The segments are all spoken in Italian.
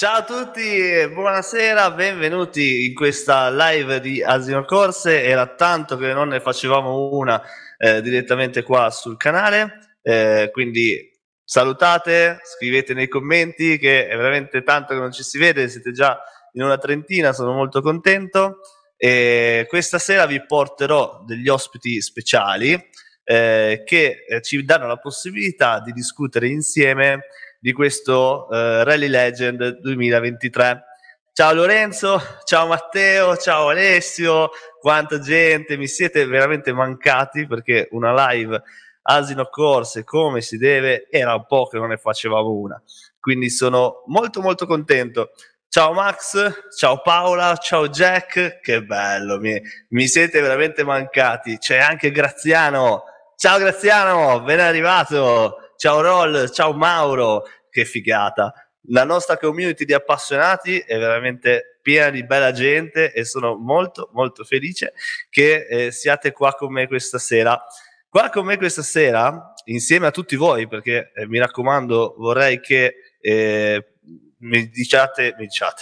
Ciao a tutti, buonasera, benvenuti in questa live di Asino Corse. Era tanto che non ne facevamo una eh, direttamente qua sul canale, eh, quindi salutate, scrivete nei commenti che è veramente tanto che non ci si vede, siete già in una trentina, sono molto contento. E questa sera vi porterò degli ospiti speciali eh, che eh, ci danno la possibilità di discutere insieme di questo uh, Rally Legend 2023. Ciao Lorenzo, ciao Matteo, ciao Alessio, quanta gente, mi siete veramente mancati perché una live asino corse come si deve era un po' che non ne facevamo una. Quindi sono molto molto contento. Ciao Max, ciao Paola, ciao Jack, che bello, mi, mi siete veramente mancati. C'è anche Graziano, ciao Graziano, ben arrivato. Ciao Roll, ciao Mauro, che figata. La nostra community di appassionati è veramente piena di bella gente e sono molto molto felice che eh, siate qua con me questa sera. Qua con me questa sera, insieme a tutti voi, perché eh, mi raccomando, vorrei che eh, mi diciate, mi diciate,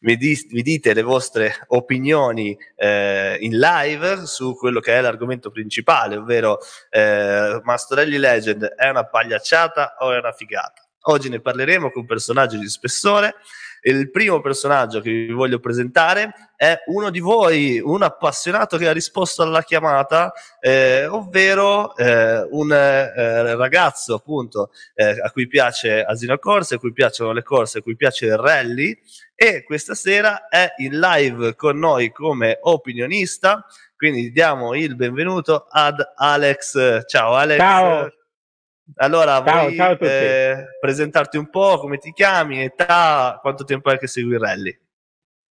mi, di, mi, dite le vostre opinioni eh, in live su quello che è l'argomento principale, ovvero eh, Mastorelli Legend è una pagliacciata o è una figata? Oggi ne parleremo con un personaggio di spessore. Il primo personaggio che vi voglio presentare è uno di voi, un appassionato che ha risposto alla chiamata, eh, ovvero eh, un eh, ragazzo appunto eh, a cui piace Asino Corse, a cui piacciono le corse, a cui piace il rally e questa sera è in live con noi come opinionista. Quindi diamo il benvenuto ad Alex. Ciao Alex. Ciao. Allora, ciao, vuoi ciao eh, presentarti un po', come ti chiami, età, quanto tempo è che segui il rally?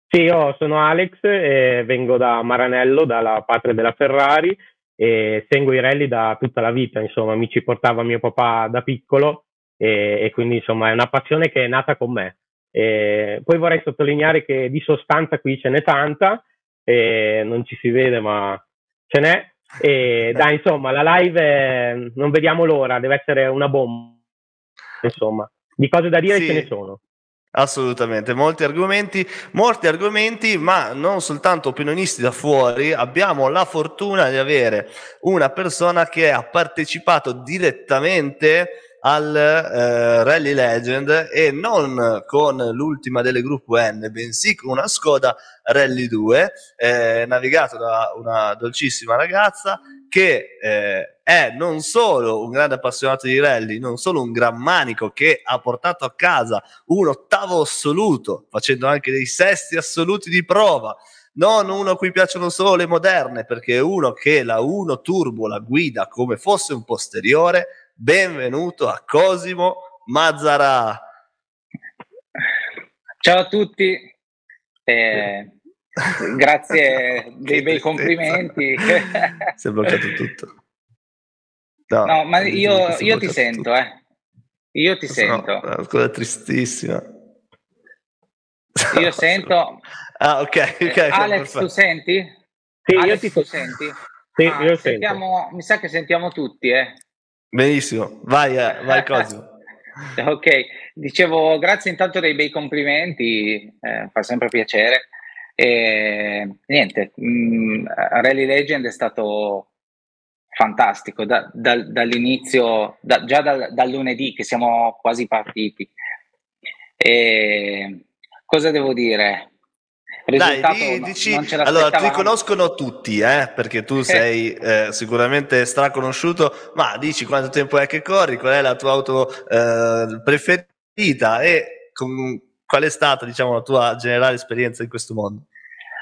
Sì, io sono Alex e vengo da Maranello, dalla patria della Ferrari e seguo i rally da tutta la vita, insomma, mi ci portava mio papà da piccolo e, e quindi insomma è una passione che è nata con me. E poi vorrei sottolineare che di sostanza qui ce n'è tanta, non ci si vede ma ce n'è e dai, insomma, la live è... non vediamo l'ora, deve essere una bomba. Insomma, di cose da dire sì. ce ne sono. Assolutamente, molti argomenti, molti argomenti, ma non soltanto opinionisti da fuori, abbiamo la fortuna di avere una persona che ha partecipato direttamente al eh, Rally Legend e non con l'ultima delle gruppo N, bensì con una Skoda Rally 2, eh, navigato da una dolcissima ragazza che eh, è non solo un grande appassionato di rally, non solo un gran manico che ha portato a casa un ottavo assoluto, facendo anche dei sesti assoluti di prova, non uno a cui piacciono solo le moderne, perché è uno che la 1 Turbo la guida come fosse un posteriore, benvenuto a Cosimo Mazzara. Ciao a tutti, eh, grazie dei bei complimenti. si è bloccato tutto. No, no ma io, io ti sento, eh. Io ti sento. No, una cosa tristissima. Io sento. ah, ok. okay Alex, tu senti? Sì, Alex, io ti tu senti? Sì, ah, io sentiamo, sento. Mi sa che sentiamo tutti, eh. Benissimo, vai, eh, vai Cosimo. ok, dicevo grazie intanto dei bei complimenti, eh, fa sempre piacere. E, niente, mh, mm, Rally Legend è stato fantastico da, da, dall'inizio, da, già dal, dal, lunedì che siamo quasi partiti. E, cosa devo dire? Dai, dici, allora ti conoscono tutti, eh, perché tu sei eh, sicuramente straconosciuto, ma dici quanto tempo è che corri, qual è la tua auto eh, preferita e con, qual è stata diciamo, la tua generale esperienza in questo mondo?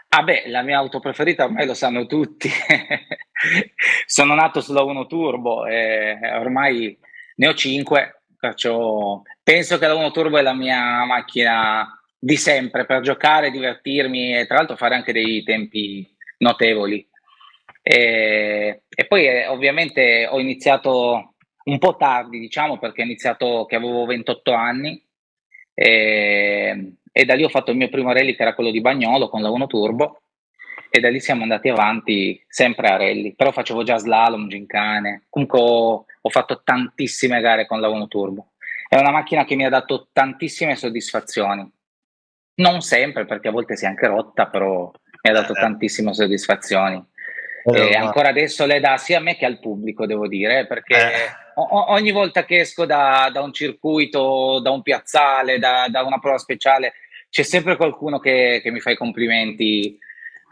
Ah beh, la mia auto preferita ormai lo sanno tutti. Sono nato sulla 1 Turbo e ormai ne ho 5, perciò penso che la 1 Turbo è la mia macchina di sempre per giocare, divertirmi e tra l'altro fare anche dei tempi notevoli. E, e poi eh, ovviamente ho iniziato un po' tardi, diciamo, perché ho iniziato che avevo 28 anni e, e da lì ho fatto il mio primo rally che era quello di Bagnolo con la 1 Turbo e da lì siamo andati avanti sempre a rally, però facevo già slalom, gincane, comunque ho, ho fatto tantissime gare con la 1 Turbo. È una macchina che mi ha dato tantissime soddisfazioni Non sempre, perché a volte si è anche rotta, però mi ha dato eh. tantissime soddisfazioni. Eh, e ancora adesso le dà sia a me che al pubblico, devo dire, perché eh. o- ogni volta che esco da, da, un circuito, da un piazzale, da, da, una prova speciale, c'è sempre qualcuno che, che mi fa i complimenti,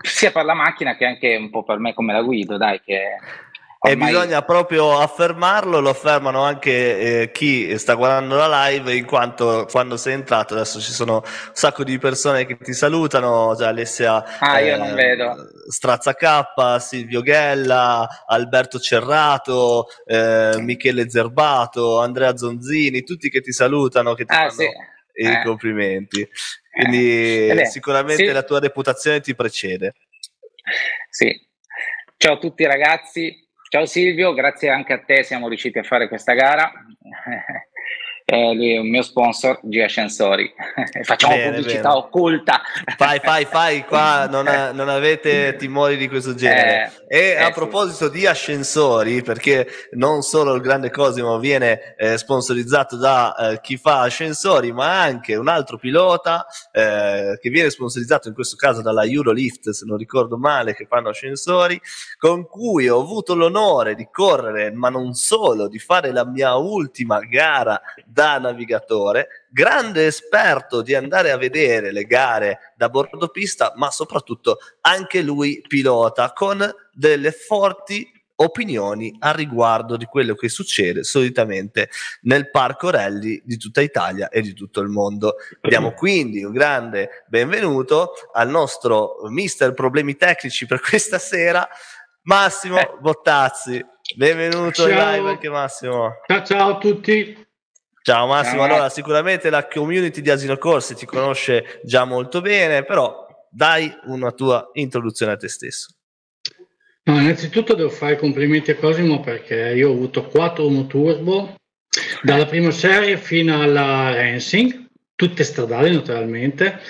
sia per la macchina che anche un po' per me come la guido, dai, che Ormai... E bisogna proprio affermarlo, lo affermano anche eh, chi sta guardando la live, in quanto quando sei entrato adesso ci sono un sacco di persone che ti salutano, cioè Alessia ah, eh, io non vedo. Strazza K, Silvio Ghella, Alberto Cerrato, eh, Michele Zerbato, Andrea Zonzini, tutti che ti salutano, che ti ah, fanno sì. i eh. complimenti. Quindi eh, sicuramente sì. la tua reputazione ti precede. Sì. Ciao a tutti ragazzi, Ciao Silvio, grazie anche a te siamo riusciti a fare questa gara. È lui un mio sponsor, G Ascensori. Facciamo bene, pubblicità bene. occulta. Fai, fai, fai, qua non, non avete timori di questo genere. Eh, e eh, a proposito sì. di ascensori, perché non solo il Grande Cosimo viene eh, sponsorizzato da eh, chi fa ascensori, ma anche un altro pilota eh, che viene sponsorizzato in questo caso dalla Eurolift, se non ricordo male, che fanno ascensori, con cui ho avuto l'onore di correre, ma non solo, di fare la mia ultima gara da navigatore, grande esperto di andare a vedere le gare da bordo pista, ma soprattutto anche lui pilota con delle forti opinioni a riguardo di quello che succede solitamente nel parco rally di tutta Italia e di tutto il mondo. Diamo quindi un grande benvenuto al nostro mister problemi tecnici per questa sera, Massimo eh. Bottazzi. Benvenuto ciao. in live anche Massimo. Ciao, ciao a tutti. Ciao Massimo, allora sicuramente la community di Asino Corsi ti conosce già molto bene, però dai una tua introduzione a te stesso. No, innanzitutto devo fare complimenti a Cosimo perché io ho avuto quattro moturbo dalla prima serie fino alla Racing, tutte stradali naturalmente.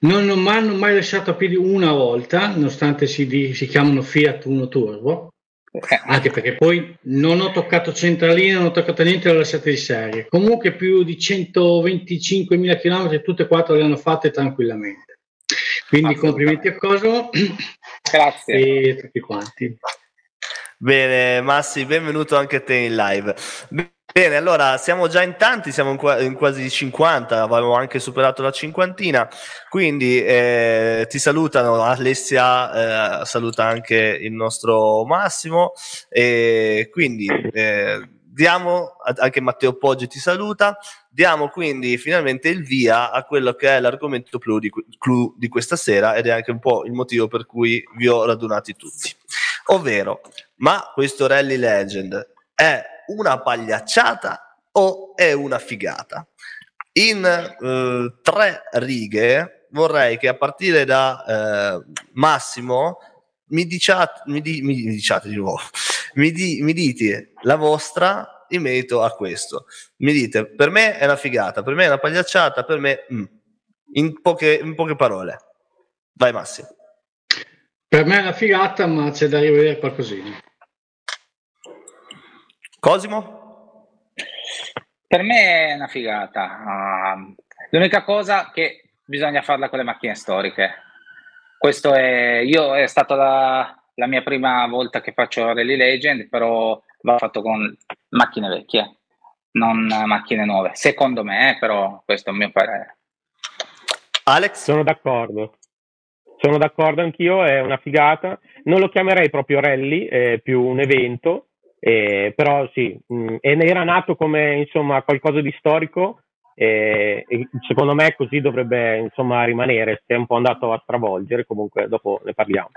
Non, non mi hanno mai lasciato a piedi una volta, nonostante si, si chiamano Fiat Uno Turbo. Eh, anche perché poi non ho toccato centralina, non ho toccato niente, l'ho lasciata di serie. Comunque più di 125.000 km tutte e quattro le hanno fatte tranquillamente. Quindi complimenti a Cosmo. Grazie. E a tutti quanti. Bene, Massi, benvenuto anche a te in live. Bene, allora siamo già in tanti, siamo in, qua- in quasi 50, avevamo anche superato la cinquantina, quindi eh, ti salutano Alessia, eh, saluta anche il nostro Massimo e quindi eh, diamo, anche Matteo Poggi ti saluta, diamo quindi finalmente il via a quello che è l'argomento clou di, clou di questa sera ed è anche un po' il motivo per cui vi ho radunati tutti, ovvero, ma questo Rally Legend è una pagliacciata o è una figata? In eh, tre righe vorrei che a partire da eh, Massimo mi diciate, mi, di, mi diciate di nuovo, mi, di, mi dite la vostra in merito a questo. Mi dite, per me è una figata, per me è una pagliacciata, per me... Mm. In, poche, in poche parole. Vai Massimo. Per me è una figata, ma c'è da rivedere qualcosina. Cosimo? Per me è una figata. Uh, l'unica cosa che bisogna farla con le macchine storiche. Questo è, io è stata la, la mia prima volta che faccio Rally Legend, però l'ho fatto con macchine vecchie, non macchine nuove. Secondo me, però, questo è il mio parere. Alex? Sono d'accordo. Sono d'accordo anch'io, è una figata. Non lo chiamerei proprio rally, è più un evento, eh, però sì, mh, mm, era nato come insomma qualcosa di storico e, e secondo me così dovrebbe insomma rimanere, si è un po' andato a stravolgere, comunque dopo ne parliamo.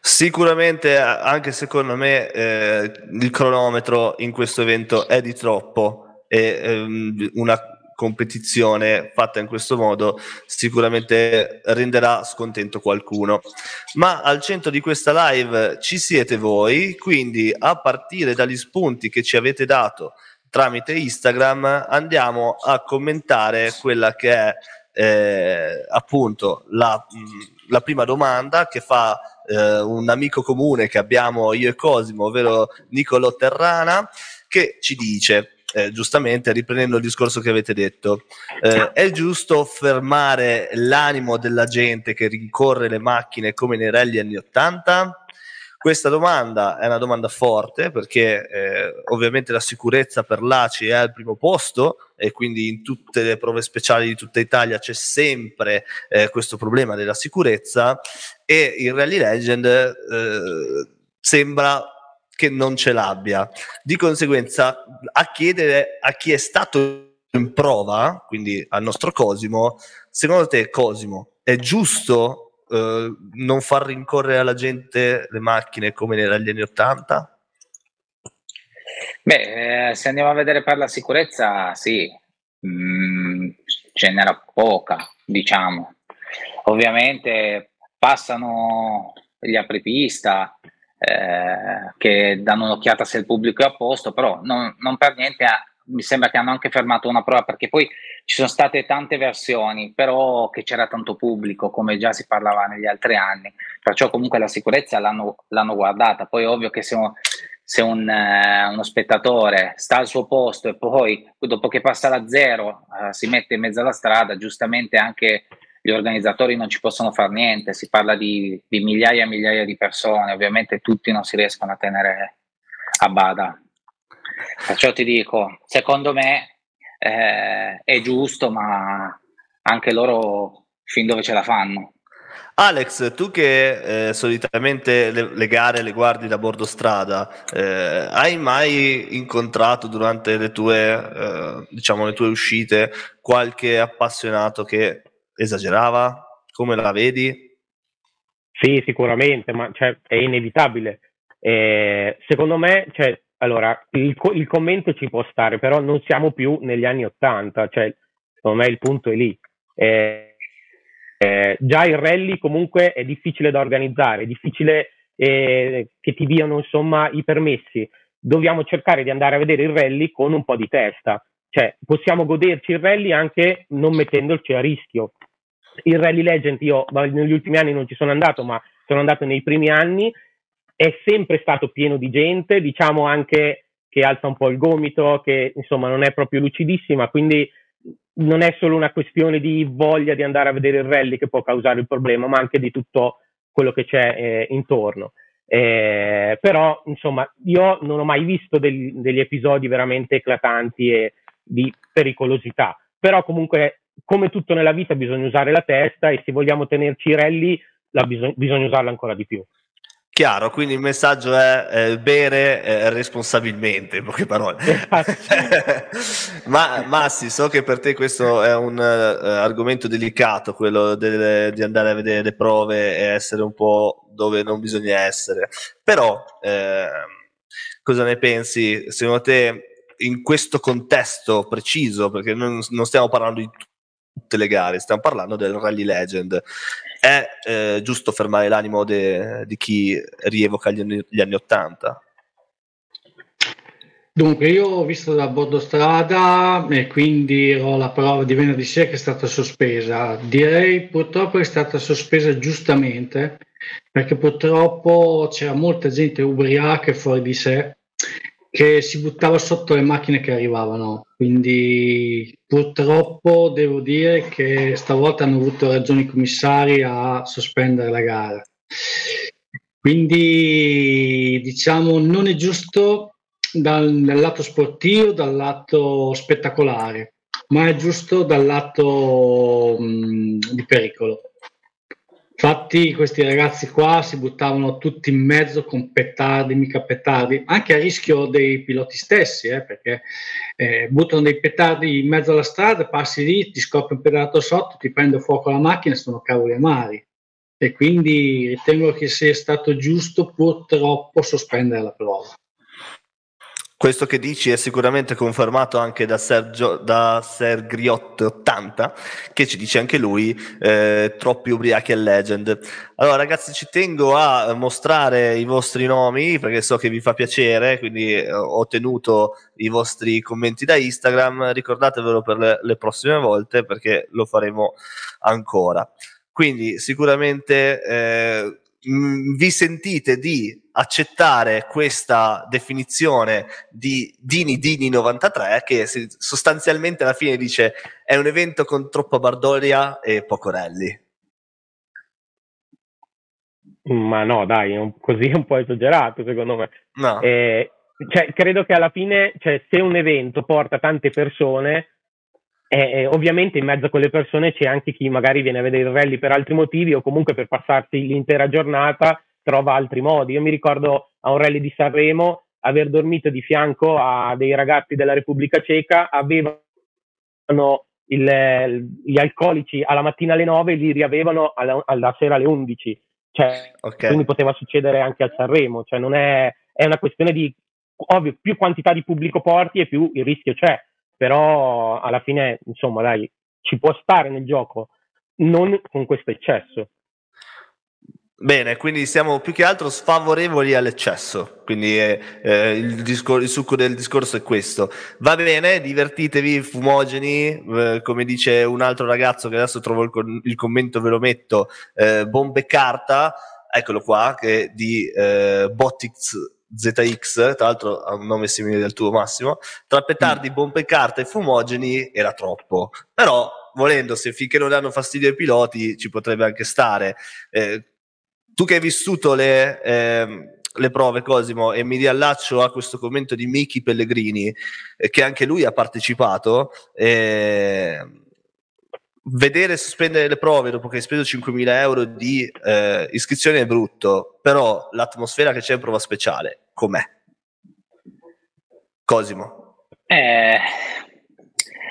Sicuramente anche secondo me eh, il cronometro in questo evento è di troppo e ehm, una competizione fatta in questo modo sicuramente renderà scontento qualcuno. Ma al centro di questa live ci siete voi, quindi a partire dagli spunti che ci avete dato tramite Instagram andiamo a commentare quella che è eh, appunto la, la, prima domanda che fa eh, un amico comune che abbiamo io e Cosimo, ovvero Nicolo Terrana, che ci dice eh, giustamente riprendendo il discorso che avete detto, eh, è giusto fermare l'animo della gente che rincorre le macchine come nei rally anni 80? Questa domanda è una domanda forte perché eh, ovviamente la sicurezza per l'ACI è al primo posto e quindi in tutte le prove speciali di tutta Italia c'è sempre eh, questo problema della sicurezza e il Rally Legend eh, sembra che non ce l'abbia. Di conseguenza, a chiedere a chi è stato in prova, quindi al nostro Cosimo, secondo te Cosimo, è giusto eh, non far rincorrere alla gente le macchine come negli anni 80? Beh, eh, se andiamo a vedere per la sicurezza, sì, mm, ce n'era poca, diciamo. Ovviamente passano gli apripista eh, che danno un'occhiata se il pubblico è a posto, però non, non per niente mi sembra che hanno anche fermato una prova perché poi ci sono state tante versioni, però che c'era tanto pubblico, come già si parlava negli altri anni, perciò comunque la sicurezza l'hanno, l'hanno guardata. Poi ovvio che se, se un, eh, uno spettatore sta al suo posto e poi dopo che passa da zero eh, si mette in mezzo alla strada, giustamente anche gli organizzatori non ci possono fare niente, si parla di, di migliaia e migliaia di persone, ovviamente tutti non si riescono a tenere a bada. Perciò ti dico, secondo me eh, è giusto, ma anche loro fin dove ce la fanno. Alex, tu che eh, solitamente le, le, gare le guardi da bordo strada, eh, hai mai incontrato durante le tue, eh, diciamo, le tue uscite qualche appassionato che esagerava? Come la vedi? Sì, sicuramente, ma cioè, è inevitabile. Eh, secondo me, cioè, allora, il, il, commento ci può stare, però non siamo più negli anni Ottanta, cioè, secondo me il punto è lì. Eh, eh, già il rally comunque è difficile da organizzare, è difficile eh, che ti diano insomma i permessi. Dobbiamo cercare di andare a vedere il rally con un po' di testa, cioè possiamo goderci il rally anche non mettendoci a rischio. Il Rally Legend io negli ultimi anni non ci sono andato, ma sono andato nei primi anni è sempre stato pieno di gente, diciamo anche che alza un po' il gomito, che insomma non è proprio lucidissima, quindi non è solo una questione di voglia di andare a vedere il rally che può causare il problema, ma anche di tutto quello che c'è eh, intorno. Eh, però, insomma, io non ho mai visto del, degli episodi veramente eclatanti e di pericolosità. Però, comunque, come tutto nella vita, bisogna usare la testa e se vogliamo tenerci i rally, bisog- bisogna usarla ancora di più. Chiaro, quindi il messaggio è eh, bere eh, responsabilmente, in poche parole. Ma Massi, so che per te questo è un uh, argomento delicato, quello delle, di andare a vedere le prove e essere un po' dove non bisogna essere. Però, eh, cosa ne pensi? Secondo te, in questo contesto preciso, perché non, non stiamo parlando di tutte le gare, stiamo parlando del Rally Legend. È eh, giusto fermare l'animo de, di chi rievoca gli anni, gli anni 80? Dunque, io ho visto da bordo strada e quindi ho la prova di venerdì sera che è stata sospesa. Direi purtroppo è stata sospesa giustamente perché purtroppo c'era molta gente ubriaca e fuori di sé che si buttava sotto le macchine che arrivavano. Quindi purtroppo devo dire che stavolta hanno avuto ragioni i commissari a sospendere la gara. Quindi diciamo non è giusto dal, dal lato sportivo, dal lato spettacolare, ma è giusto dal lato mh, di pericolo. Infatti questi ragazzi qua si buttavano tutti in mezzo con petardi, mica petardi, anche a rischio dei piloti stessi, eh, perché eh, buttano dei petardi in mezzo alla strada, passi lì, ti scopri un pedato sotto, ti prende fuoco la macchina, sono cavoli amari. E quindi ritengo che sia stato giusto purtroppo sospendere la prova. Questo che dici è sicuramente confermato anche da, Sergio, da Sergriot80, che ci dice anche lui, eh, troppi ubriachi e legend. Allora ragazzi ci tengo a mostrare i vostri nomi perché so che vi fa piacere, quindi eh, ho tenuto i vostri commenti da Instagram, ricordatevelo per le, le prossime volte perché lo faremo ancora. Quindi sicuramente eh, vi sentite di accettare questa definizione di Dini Dini 93 che sostanzialmente alla fine dice è un evento con troppa bardoria e poco rally. Ma no, dai, un, così è un po' esagerato secondo me. No. Eh, cioè, credo che alla fine, cioè, se un evento porta tante persone, eh, ovviamente in mezzo a quelle persone c'è anche chi magari viene a vedere il rally per altri motivi o comunque per passarsi l'intera giornata trova altri modi. Io mi ricordo a un rally di Sanremo aver dormito di fianco a dei ragazzi della Repubblica Ceca, avevano il, gli alcolici alla mattina alle 9 e li riavevano alla, alla sera alle 11. Cioè, okay. Quindi poteva succedere anche al Sanremo, cioè non è, è una questione di ovvio, più quantità di pubblico porti e più il rischio c'è, però alla fine, insomma, dai, ci può stare nel gioco, non con questo eccesso. Bene, quindi siamo più che altro sfavorevoli all'eccesso, quindi eh, eh, il, discor- il, succo del discorso è questo. Va bene, divertitevi, fumogeni, eh, come dice un altro ragazzo che adesso trovo il, con- il commento, ve lo metto, eh, bombe carta, eccolo qua, che di eh, Botix ZX, tra l'altro ha un nome simile del tuo Massimo, tra petardi, mm. bombe carta e fumogeni era troppo, però volendo, se finché non danno fastidio ai piloti ci potrebbe anche stare. Eh, tu che hai vissuto le, eh, le prove, Cosimo, e mi riallaccio a questo commento di Miki Pellegrini, eh, che anche lui ha partecipato. Eh, vedere sospendere le prove dopo che hai speso 5.000 euro di eh, iscrizione è brutto, però l'atmosfera che c'è in prova speciale, com'è? Cosimo. Eh,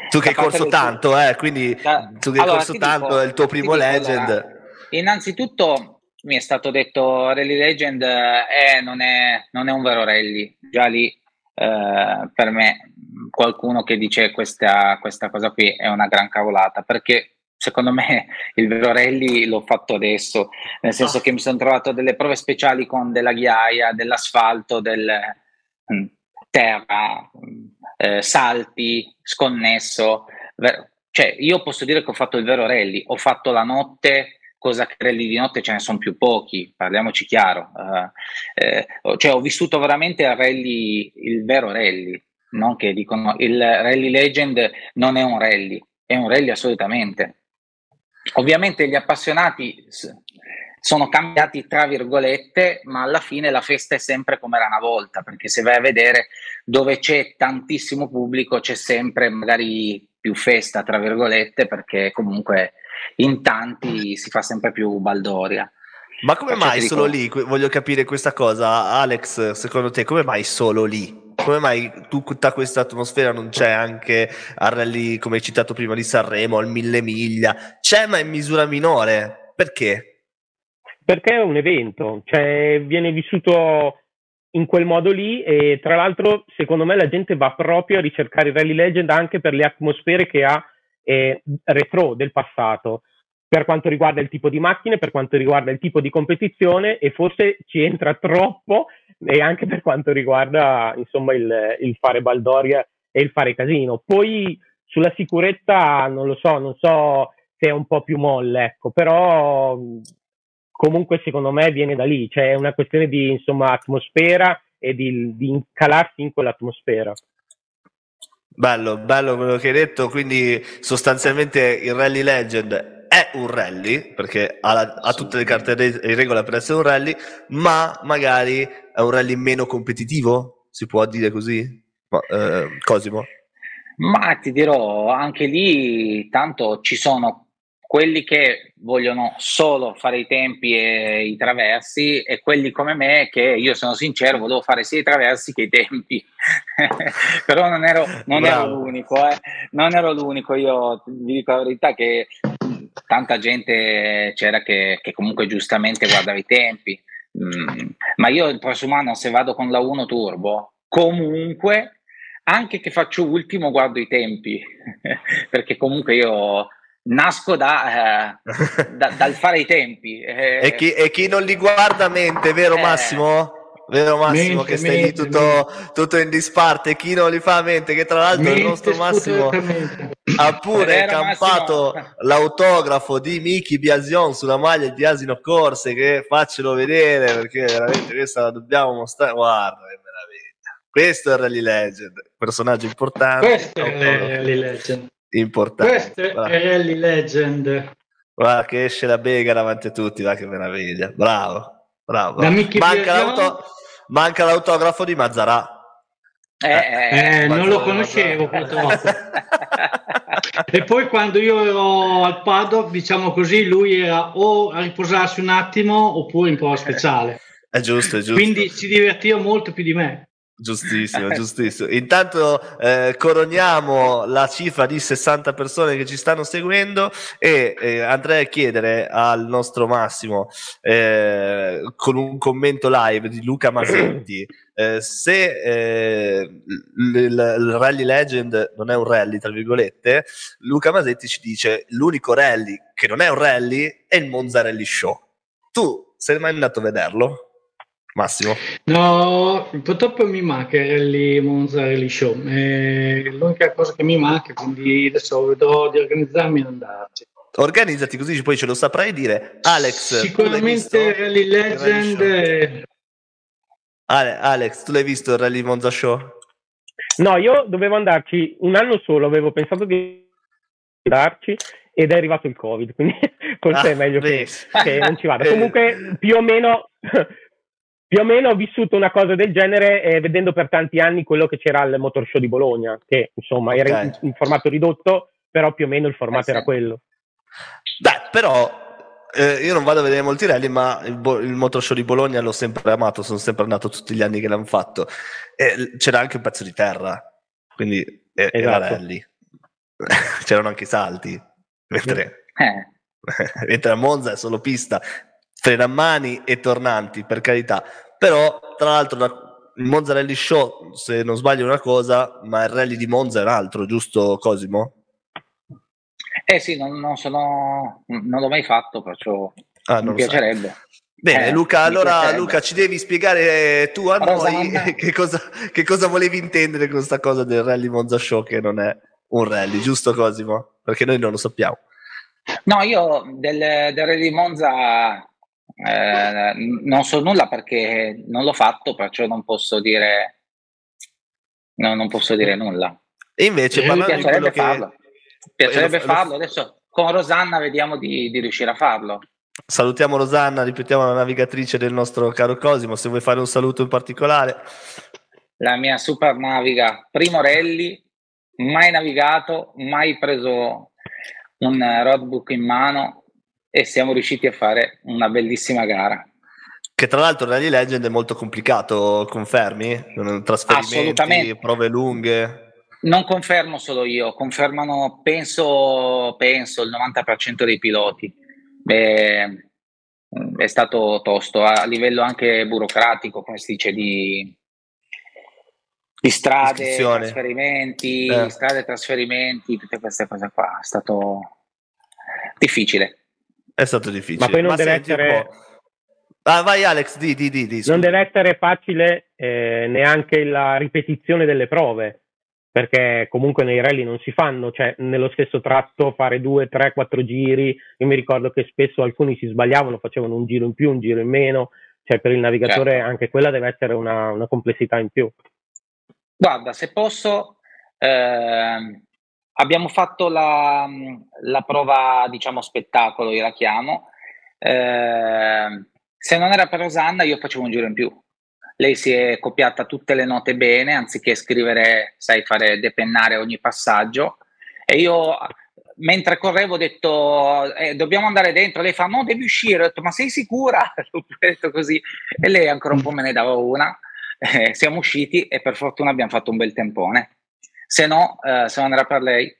tu che hai corso tanto, eh, quindi da, tu che hai allora, corso tanto, dico, è il tuo primo legend. Allora, innanzitutto mi è stato detto Rally Legend eh, non, è, non, è, un vero rally, già lì eh, per me qualcuno che dice questa, questa cosa qui è una gran cavolata perché secondo me il vero rally l'ho fatto adesso, nel senso oh. che mi sono trovato delle prove speciali con della ghiaia, dell'asfalto, del mm, terra, mm, eh, salti, sconnesso. Cioè, io posso dire che ho fatto il vero rally, ho fatto la notte cosa rally di notte ce ne sono più pochi, parliamoci chiaro. Uh, eh, cioè, ho vissuto veramente il rally, il vero rally, non che dicono il rally legend non è un rally, è un rally assolutamente. Ovviamente gli appassionati sono cambiati tra virgolette, ma alla fine la festa è sempre come era una volta, perché se vai a vedere dove c'è tantissimo pubblico c'è sempre magari più festa, tra virgolette, perché comunque in tanti si fa sempre più baldoria. Ma come Faccio mai solo lì? Voglio capire questa cosa. Alex, secondo te, come mai solo lì? Come mai tutta questa atmosfera non c'è anche a rally, come hai citato prima, di Sanremo, al mille miglia? C'è, ma in misura minore. Perché? Perché è un evento, cioè viene vissuto in quel modo lì e tra l'altro secondo me la gente va proprio a ricercare il Rally Legend anche per le atmosfere che ha eh, retro del passato per quanto riguarda il tipo di macchine, per quanto riguarda il tipo di competizione e forse ci entra troppo e anche per quanto riguarda insomma il, il fare baldoria e il fare casino. Poi sulla sicurezza non lo so, non so se è un po' più molle, ecco, però comunque secondo me viene da lì, cioè è una questione di insomma atmosfera e di, di incalarsi in quell'atmosfera. Bello, bello quello che hai detto, quindi sostanzialmente il Rally Legend è un rally, perché ha, la, ha tutte le carte in regola per essere un rally, ma magari è un rally meno competitivo, si può dire così? Ma, eh, Cosimo? Ma ti dirò, anche lì tanto ci sono quelli che vogliono solo fare i tempi e i traversi e quelli come me che io sono sincero volevo fare sia i traversi che i tempi. Però non ero, non ero l'unico eh. non ero l'unico io vi dico la verità che tanta gente c'era che, che comunque giustamente guardava i tempi. Mm, ma io il prossimo anno se vado con la 1 turbo comunque anche che faccio ultimo guardo i tempi. Perché comunque io nasco da, eh, da, dal fare i tempi. Eh, e, chi, e, chi, non li guarda mente, vero eh, Massimo? Vero Massimo mente, che stai mente, lì tutto, tutto, in disparte, chi non li fa a mente, che tra l'altro mente, il nostro Massimo ha pure Vero, campato Massimo. l'autografo di Miki Biasion sulla maglia di Asino Corse, che faccelo vedere perché veramente questa la dobbiamo mostrare, guarda che meraviglia. Questo è Rally Legend, personaggio importante. Questo è Rally Legend. Importante. Questo è Rally Legend. Guarda che esce la bega davanti a tutti, va che meraviglia. Bravo, bravo. Manca, l'auto, manca, l'autografo di Mazzarà. Eh, eh, eh non lo conoscevo purtroppo. e poi quando io ero al paddock, diciamo così, lui era o a riposarsi un attimo oppure in prova speciale. È giusto, è giusto. Quindi si divertiva molto più di me. Giustissimo, giustissimo. Intanto eh, coroniamo la cifra di 60 persone che ci stanno seguendo e eh, andrei a chiedere al nostro Massimo eh, con un commento live di Luca Masetti eh, se eh, il, il, Rally Legend non è un rally, tra virgolette, Luca Masetti ci dice l'unico rally che non è un rally è il Monza Rally Show. Tu sei mai andato a vederlo? Massimo? No, purtroppo mi manca il Rally Monza Rally Show, è l'unica cosa che mi manca, quindi adesso vedrò di organizzarmi e andarci. Organizzati così poi ce lo saprai dire. Alex, sicuramente Rally Legend. Rally Ale, Alex, tu l'hai visto il Rally Monza Show? No, io dovevo andarci un anno solo, avevo pensato di andarci ed è arrivato il Covid, quindi forse ah, è meglio che, che, non ci vada. Comunque, più o meno più o meno ho vissuto una cosa del genere eh, vedendo per tanti anni quello che c'era al Motor Show di Bologna, che insomma okay. era in, in, formato ridotto, però più o meno il formato eh, era quello. Beh, però eh, io non vado a vedere molti rally, ma il, Bo- il, Motor Show di Bologna l'ho sempre amato, sono sempre andato tutti gli anni che l'hanno fatto. E c'era anche un pezzo di terra, quindi eh, esatto. era rally. C'erano anche i salti, mentre, eh. mentre a Monza è solo pista frena a mani e tornanti, per carità. Però, tra l'altro, il Monza Rally Show, se non sbaglio una cosa, ma il rally di Monza è un altro, giusto Cosimo? Eh sì, non, non, sono, non l'ho mai fatto, perciò ah, mi piacerebbe. Sai. Bene, eh, Luca, allora Luca, ci devi spiegare tu a noi che cosa, che cosa, volevi intendere con questa cosa del Rally Monza Show che non è un rally, giusto Cosimo? Perché noi non lo sappiamo. No, io del, del Rally Monza eh, non so nulla perché non l'ho fatto, perciò non posso dire, no, non posso dire nulla. E invece mi piacerebbe farlo. Che... Piacerebbe lo, farlo. Adesso con Rosanna vediamo di, di, riuscire a farlo. Salutiamo Rosanna, ripetiamo la navigatrice del nostro caro Cosimo. Se vuoi fare un saluto in particolare, la mia super naviga, primo rally, mai navigato, mai preso un roadbook in mano e siamo riusciti a fare una bellissima gara. Che tra l'altro Rally Legend è molto complicato, confermi? Trasferimenti, prove lunghe. Non confermo solo io, confermano penso, penso il 90% dei piloti. Beh, è stato tosto a livello anche burocratico, come si dice, di, di strade, trasferimenti, eh. strade, trasferimenti, tutte queste cose qua. È stato difficile. È stato difficile. Ma poi non Ma deve essere... Ah, vai Alex, di, di, di, di Non deve essere facile eh, neanche la ripetizione delle prove, perché comunque nei rally non si fanno, cioè nello stesso tratto fare due, tre, quattro giri. Io mi ricordo che spesso alcuni si sbagliavano, facevano un giro in più, un giro in meno, cioè per il navigatore certo. anche quella deve essere una, una, complessità in più. Guarda, se posso, eh, Abbiamo fatto la, la prova, diciamo, spettacolo, io la chiamo. Eh, se non era per Rosanna, io facevo un giro in più. Lei si è copiata tutte le note bene, anziché scrivere, sai, fare depennare ogni passaggio. E io, mentre correvo, ho detto, eh, dobbiamo andare dentro. Lei fa, no, devi uscire. Ho detto, ma sei sicura? Ho detto così. E lei ancora un po' me ne dava una. Eh, siamo usciti e per fortuna abbiamo fatto un bel tempone se no, eh, se non era per lei,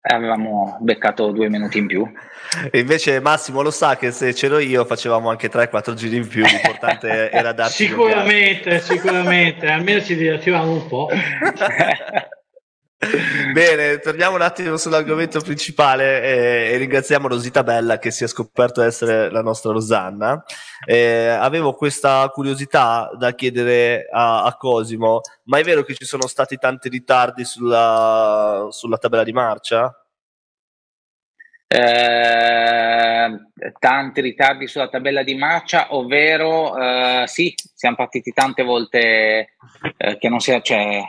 avevamo beccato due minuti in più. E invece Massimo lo sa che se c'ero io facevamo anche 3-4 giri in più, l'importante era darci Sicuramente, sicuramente, almeno ci divertivamo un po'. Bene, torniamo un attimo sull'argomento principale eh, e ringraziamo Rosita Bella che si è scoperto essere la nostra Rosanna. Eh, avevo questa curiosità da chiedere a, a, Cosimo, ma è vero che ci sono stati tanti ritardi sulla, sulla tabella di marcia? Eh, tanti ritardi sulla tabella di marcia, ovvero eh, sì, siamo partiti tante volte eh, che non sia, cioè,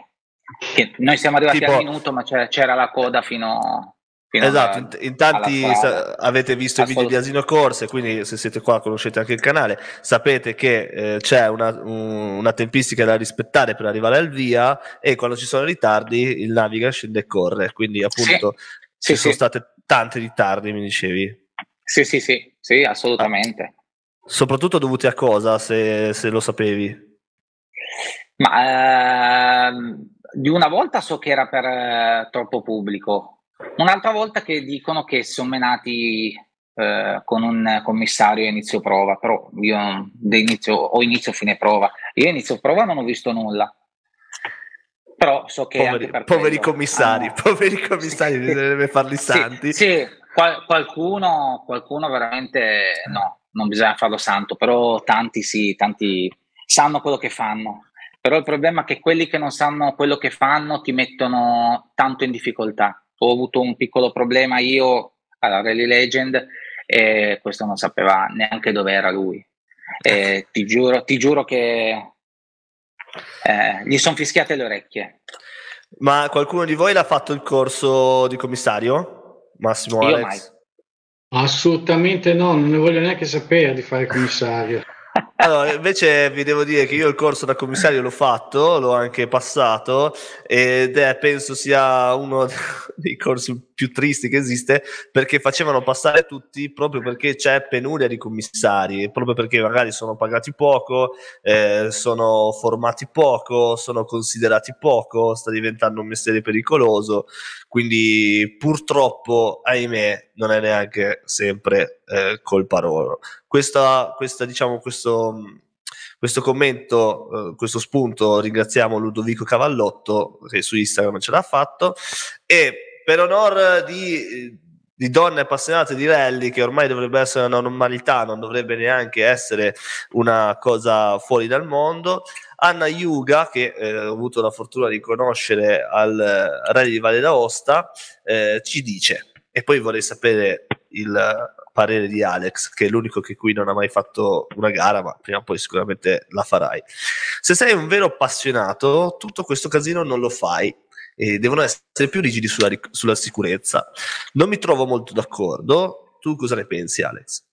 che noi siamo arrivati tipo, al minuto, ma c'era, c'era la coda fino, fino esatto, alla, in, tanti sa- avete visto i video di Asino Corse, quindi se siete qua conoscete anche il canale, sapete che eh, c'è una, un, una, tempistica da rispettare per arrivare al via e quando ci sono ritardi il naviga scende e corre, quindi appunto sì, ci sì, sono sì. state tanti ritardi, mi dicevi. Sì, sì, sì, sì, assolutamente. Ah. Soprattutto dovuti a cosa, se, se lo sapevi? Ma ehm, di una volta so che era per eh, troppo pubblico, un'altra volta che dicono che sono menati eh, con un commissario a inizio prova, però io inizio, ho inizio fine prova. Io inizio prova non ho visto nulla. Però so che poveri, poveri quello, commissari, hanno... poveri commissari, bisognerebbe farli santi. Sì, sì qual- qualcuno, qualcuno veramente no, non bisogna farlo santo, però tanti sì, tanti sanno quello che fanno però il problema è che quelli che non sanno quello che fanno ti mettono tanto in difficoltà. Ho avuto un piccolo problema io alla Rally Legend e questo non sapeva neanche dove era lui. E ti, giuro, ti giuro che eh, gli sono fischiate le orecchie. Ma qualcuno di voi l'ha fatto il corso di commissario? Massimo Io Alex? Mai. Assolutamente no, non ne voglio neanche sapere di fare commissario. Allora, invece vi devo dire che io il corso da commissario l'ho fatto, l'ho anche passato ed è, penso sia uno dei corsi più tristi che esiste perché facevano passare tutti proprio perché c'è penuria di commissari, proprio perché magari sono pagati poco, eh, sono formati poco, sono considerati poco, sta diventando un mestiere pericoloso, quindi purtroppo, ahimè, non è neanche sempre eh, colpa loro. Questa, questa, diciamo, questo, questo commento, eh, questo spunto, ringraziamo Ludovico Cavallotto che su Instagram ce l'ha fatto e per onor di, di donne appassionate di rally, che ormai dovrebbe essere una normalità, non dovrebbe neanche essere una cosa fuori dal mondo. Anna Yuga, che eh, ho avuto la fortuna di conoscere al Rally di Valle d'Aosta, eh, ci dice, e poi vorrei sapere il parere di Alex, che è l'unico che qui non ha mai fatto una gara, ma prima o poi sicuramente la farai. Se sei un vero appassionato, tutto questo casino non lo fai e devono essere più rigidi sulla, sulla sicurezza. Non mi trovo molto d'accordo. Tu cosa ne pensi, Alex?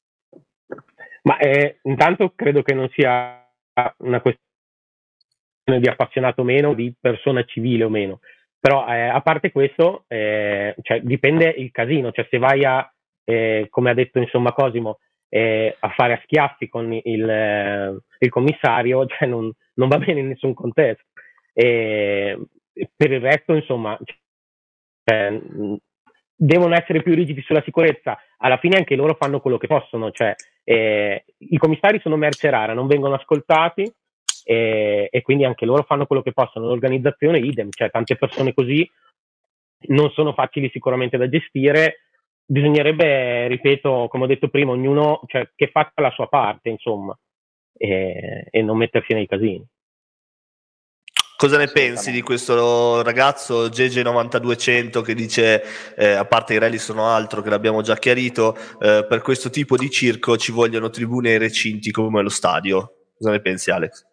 Ma eh, intanto credo che non sia una questione di appassionato o meno, di persona civile o meno. Però eh, a parte questo, eh, cioè, dipende il casino, cioè se vai a, eh, come ha detto insomma Cosimo, eh, a fare a schiaffi con il, eh, il commissario, cioè non, non, va bene in nessun contesto. Per il resto, insomma, cioè, devono essere più rigidi sulla sicurezza. Alla fine anche loro fanno quello che possono, cioè eh, i commissari sono merce rara, non vengono ascoltati eh, e quindi anche loro fanno quello che possono. L'organizzazione idem, cioè tante persone così non sono facili sicuramente da gestire. Bisognerebbe, ripeto, come ho detto prima, ognuno cioè, che faccia la sua parte, insomma, e, e non mettersi nei casini. Cosa ne pensi di questo ragazzo GG9200 che dice, eh, a parte i rally sono altro, che l'abbiamo già chiarito, eh, per questo tipo di circo ci vogliono tribune e recinti come lo stadio? Cosa ne pensi Alex?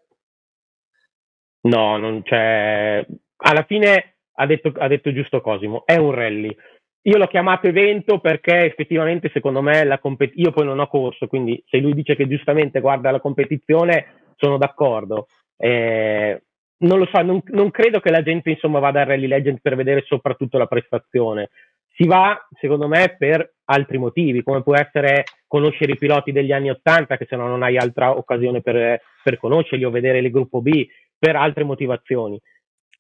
No, non c'è... Alla fine ha detto, ha detto giusto Cosimo, è un rally. Io l'ho chiamato evento perché effettivamente secondo me la competizione, io poi non ho corso, quindi se lui dice che giustamente guarda la competizione sono d'accordo. Eh, non lo so, non, non, credo che la gente insomma vada a Rally Legend per vedere soprattutto la prestazione. Si va, secondo me, per altri motivi, come può essere conoscere i piloti degli anni Ottanta, che se no non hai altra occasione per, per conoscerli, o vedere il gruppo B, per altre motivazioni.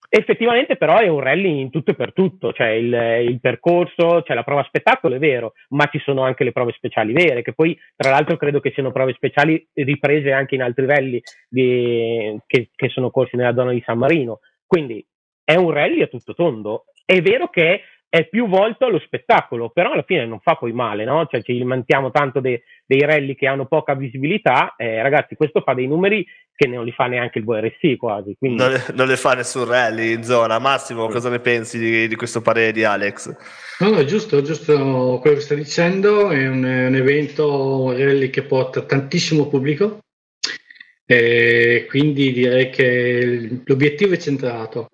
Effettivamente però è un rally in tutto e per tutto, cioè il, il, percorso, c'è la prova spettacolo, è vero, ma ci sono anche le prove speciali vere, che poi tra l'altro credo che siano prove speciali riprese anche in altri rally di, che, che sono corsi nella zona di San Marino. Quindi è un rally a tutto tondo è vero che è più volto allo spettacolo, però alla fine non fa poi male, no? Cioè ci lamentiamo tanto de- dei rally che hanno poca visibilità, eh, ragazzi, questo fa dei numeri che non li fa neanche il VRC quasi. Quindi... Non, le, non, le, fa nessun rally in zona. Massimo, cosa ne pensi di, di questo parere di Alex? No, no, è giusto, giusto quello che sta dicendo, è un, un evento, un rally che porta tantissimo pubblico, e quindi direi che l'obiettivo è centrato.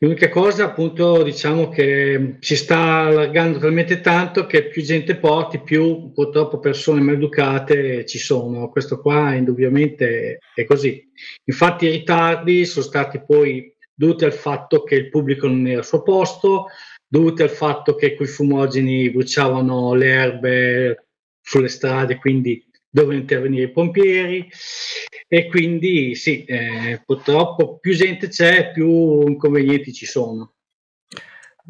L'unica cosa, appunto, diciamo che si sta allargando talmente tanto che più gente porti, più purtroppo persone maleducate ci sono. Questo qua indubbiamente è così. Infatti i ritardi sono stati poi dovuti al fatto che il pubblico non era al suo posto, dovuti al fatto che quei fumogeni bruciavano le erbe sulle strade, quindi dovevano intervenire i pompieri e quindi sì, eh, purtroppo più gente c'è, più inconvenienti ci sono.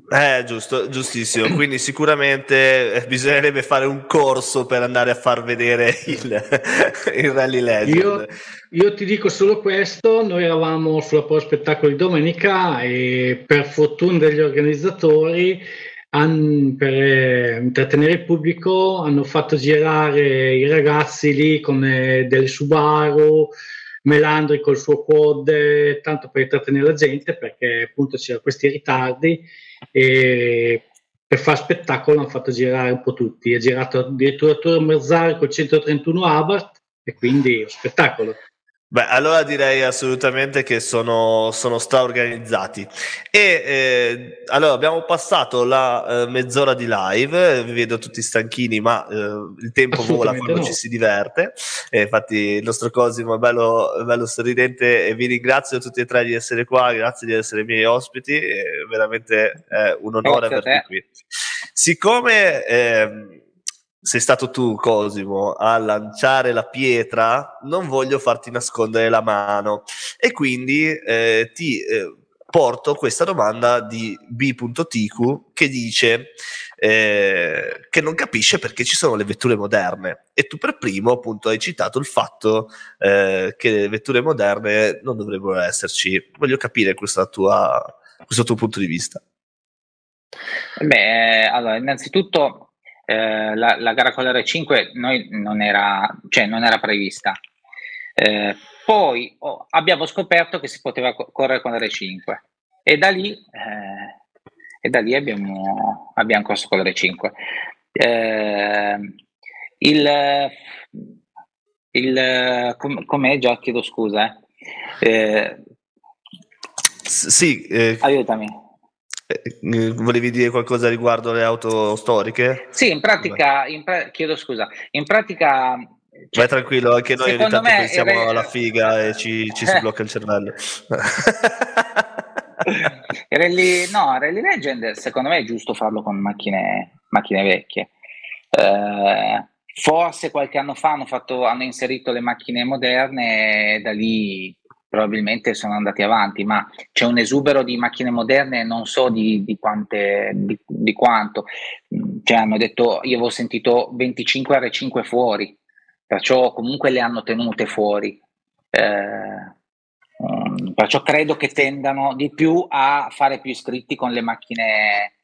Eh, giusto, giustissimo. Quindi sicuramente eh, bisognerebbe fare un corso per andare a far vedere il, il Rally Legend. Io, io, ti dico solo questo, noi eravamo sulla Pro Spettacolo di domenica e per fortuna degli organizzatori han, per eh, intrattenere il pubblico hanno fatto girare i ragazzi lì con delle Subaru, Melandri col suo quad, tanto per intrattenere la gente perché appunto c'erano questi ritardi e per fare spettacolo hanno fatto girare un po' tutti. Ha girato addirittura Toro Merzari col 131 Abarth e quindi spettacolo. Beh, allora direi assolutamente che sono, sono straorganizzati. E eh, allora abbiamo passato la eh, mezz'ora di live, vi vedo tutti stanchini, ma eh, il tempo vola quando no. ci si diverte. E infatti il nostro Cosimo è bello, bello sorridente e vi ringrazio tutti e tre di essere qua, grazie di essere miei ospiti, è veramente un onore avervi qui. Siccome ehm, sei stato tu, Cosimo, a lanciare la pietra, non voglio farti nascondere la mano. E quindi eh, ti eh, porto questa domanda di B.Tiku che dice eh, che non capisce perché ci sono le vetture moderne. E tu per primo, appunto, hai citato il fatto eh, che le vetture moderne non dovrebbero esserci. Voglio capire tua, questo tuo punto di vista. Beh, allora, innanzitutto eh, la, la, gara con l'R5 noi non era, cioè non era prevista. Eh, poi oh, abbiamo scoperto che si poteva co- correre con l'R5 e da lì, eh, e da lì abbiamo, abbiamo corso con l'R5. Eh, il, il com- com'è già chiedo scusa eh. sì aiutami volevi dire qualcosa riguardo le auto storiche? Sì, in pratica, in pra- chiedo scusa, in pratica... Cioè, Vai tranquillo, anche noi ogni tanto pensiamo re... alla figa e ci, ci si blocca il cervello. Rally, no, Rally Legend secondo me è giusto farlo con macchine, macchine vecchie. Eh, forse qualche anno fa hanno, fatto, hanno inserito le macchine moderne e da lì probabilmente sono andati avanti, ma c'è un esubero di macchine moderne, non so di, di, quante, di, di quanto. Cioè, hanno detto, io avevo sentito 25 R5 fuori, perciò comunque le hanno tenute fuori. Eh, um, perciò credo che tendano di più a fare più iscritti con le macchine,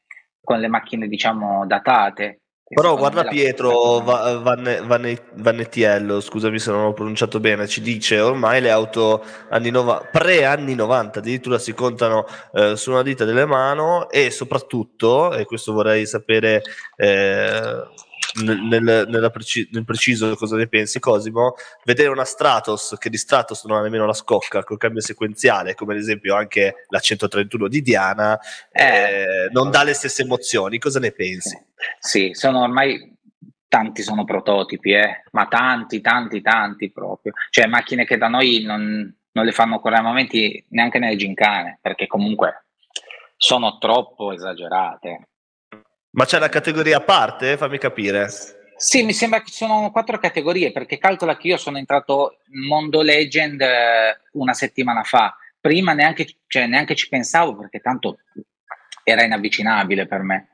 con le macchine diciamo datate. Però guarda Pietro Van, Vannettiello, scusami se non ho pronunciato bene, ci dice ormai le auto anni nova, pre-anni 90 addirittura si contano eh, su una dita delle mani e soprattutto, e questo vorrei sapere eh, nel, nel, preci- nel, preciso cosa ne pensi Cosimo, vedere una Stratos che di Stratos non ha nemmeno la scocca col cambio sequenziale, come ad esempio anche la 131 di Diana, eh, eh, non dà le stesse emozioni, cosa ne pensi? Sì, sono ormai tanti sono prototipi, eh, ma tanti, tanti, tanti proprio, cioè macchine che da noi non, non le fanno correre a momenti neanche nelle gincane, perché comunque sono troppo esagerate. Ma c'è una categoria a parte? Fammi capire. Sì, mi sembra che ci sono quattro categorie, perché calcola che io sono entrato in Mondo Legend eh, una settimana fa. Prima neanche, cioè, neanche ci pensavo, perché tanto era inavvicinabile per me.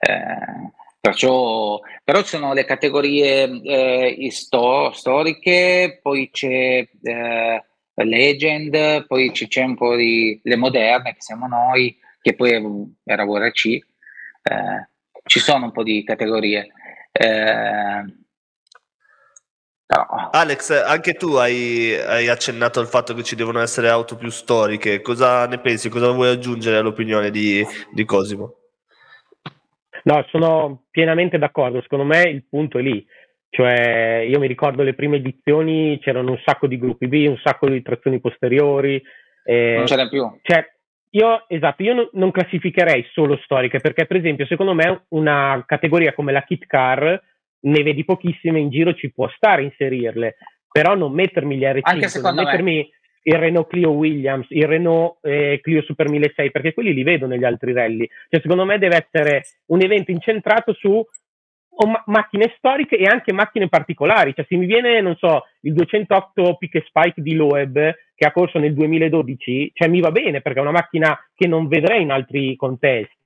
Eh, perciò, però ci sono le categorie eh, isto- storiche, poi c'è eh, Legend, poi c'è un po' di le moderne, che siamo noi, che poi era VRC, eh, ci sono un po' di categorie. Eh, però... Alex, anche tu hai, hai, accennato al fatto che ci devono essere auto più storiche. Cosa ne pensi? Cosa vuoi aggiungere all'opinione di, di Cosimo? No, sono pienamente d'accordo. Secondo me il punto è lì. Cioè, io mi ricordo le prime edizioni, c'erano un sacco di gruppi B, un sacco di trazioni posteriori. Eh, non c'era più. Cioè, io, esatto, io non, non classificherei solo storiche, perché per esempio, secondo me una categoria come la kit car ne vedi pochissime in giro, ci può stare inserirle, però non mettermi gli R5, non mettermi me. il Renault Clio Williams, il Renault eh, Clio Super 1600, perché quelli li vedo negli altri rally. Cioè, secondo me deve essere un evento incentrato su ma- macchine storiche e anche macchine particolari. Cioè, se mi viene, non so, il 208 Pick Spike di Loeb che ha corso nel 2012, cioè mi va bene perché è una macchina che non vedrei in altri contesti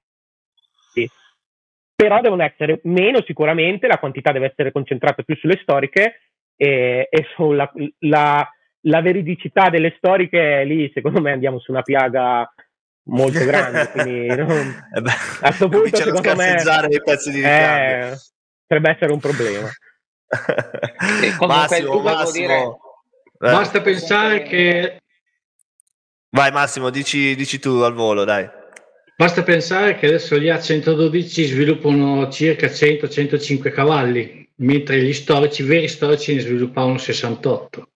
però devono essere meno sicuramente, la quantità deve essere concentrata più sulle storiche e, e sulla la, la veridicità delle storiche lì secondo me andiamo su una piaga molto grande quindi non, eh a questo punto secondo me i pezzi di eh, potrebbe essere un problema. Massimo, Massimo. dire... basta pensare che vai Massimo dici, dici tu al volo dai. Basta pensare che adesso gli A112 sviluppano circa 100-105 cavalli, mentre gli storici, veri storici, ne sviluppavano 68.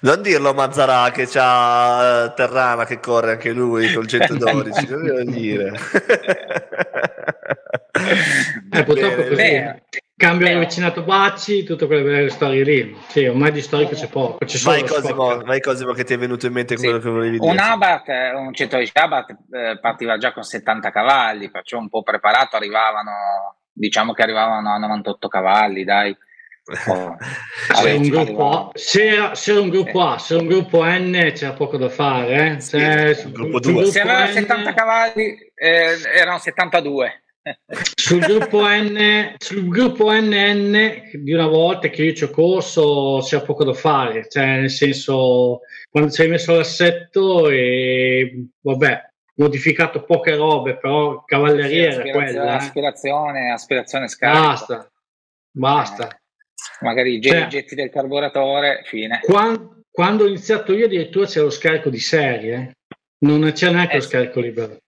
Non dirlo Mazzarà che c'ha eh, Terrana che corre anche lui col 112, non devo dire. eh, purtroppo così. Bene. Cambio vicinato Bacci, tutte quelle belle storie lì. Sì, ormai di storico c'è poco. C'è vai, Cosimo, vai Cosimo che ti è venuto in mente sì. quello che volevi dire. Un Abarth, un 110 Abarth eh, partiva già con 70 cavalli, perciò un po' preparato arrivavano, diciamo che arrivavano a 98 cavalli, dai. Oh, se, un gruppo, se, era, se, era, un gruppo A, se era un gruppo N c'era poco da fare. Eh? Se, sì, gruppo 2. Se avevano 70 cavalli eh, erano 72 sul gruppo N sul gruppo NN di una volta che io ci ho corso c'è poco da fare cioè nel senso quando ci hai messo l'assetto e vabbè modificato poche robe però cavalleria sì, era quella eh. aspirazione aspirazione scarica. Basta basta. Eh, magari i cioè, getti del carburatore fine. Quando, quando, ho iniziato io addirittura c'era lo scarico di serie non c'è neanche eh, lo scarico libero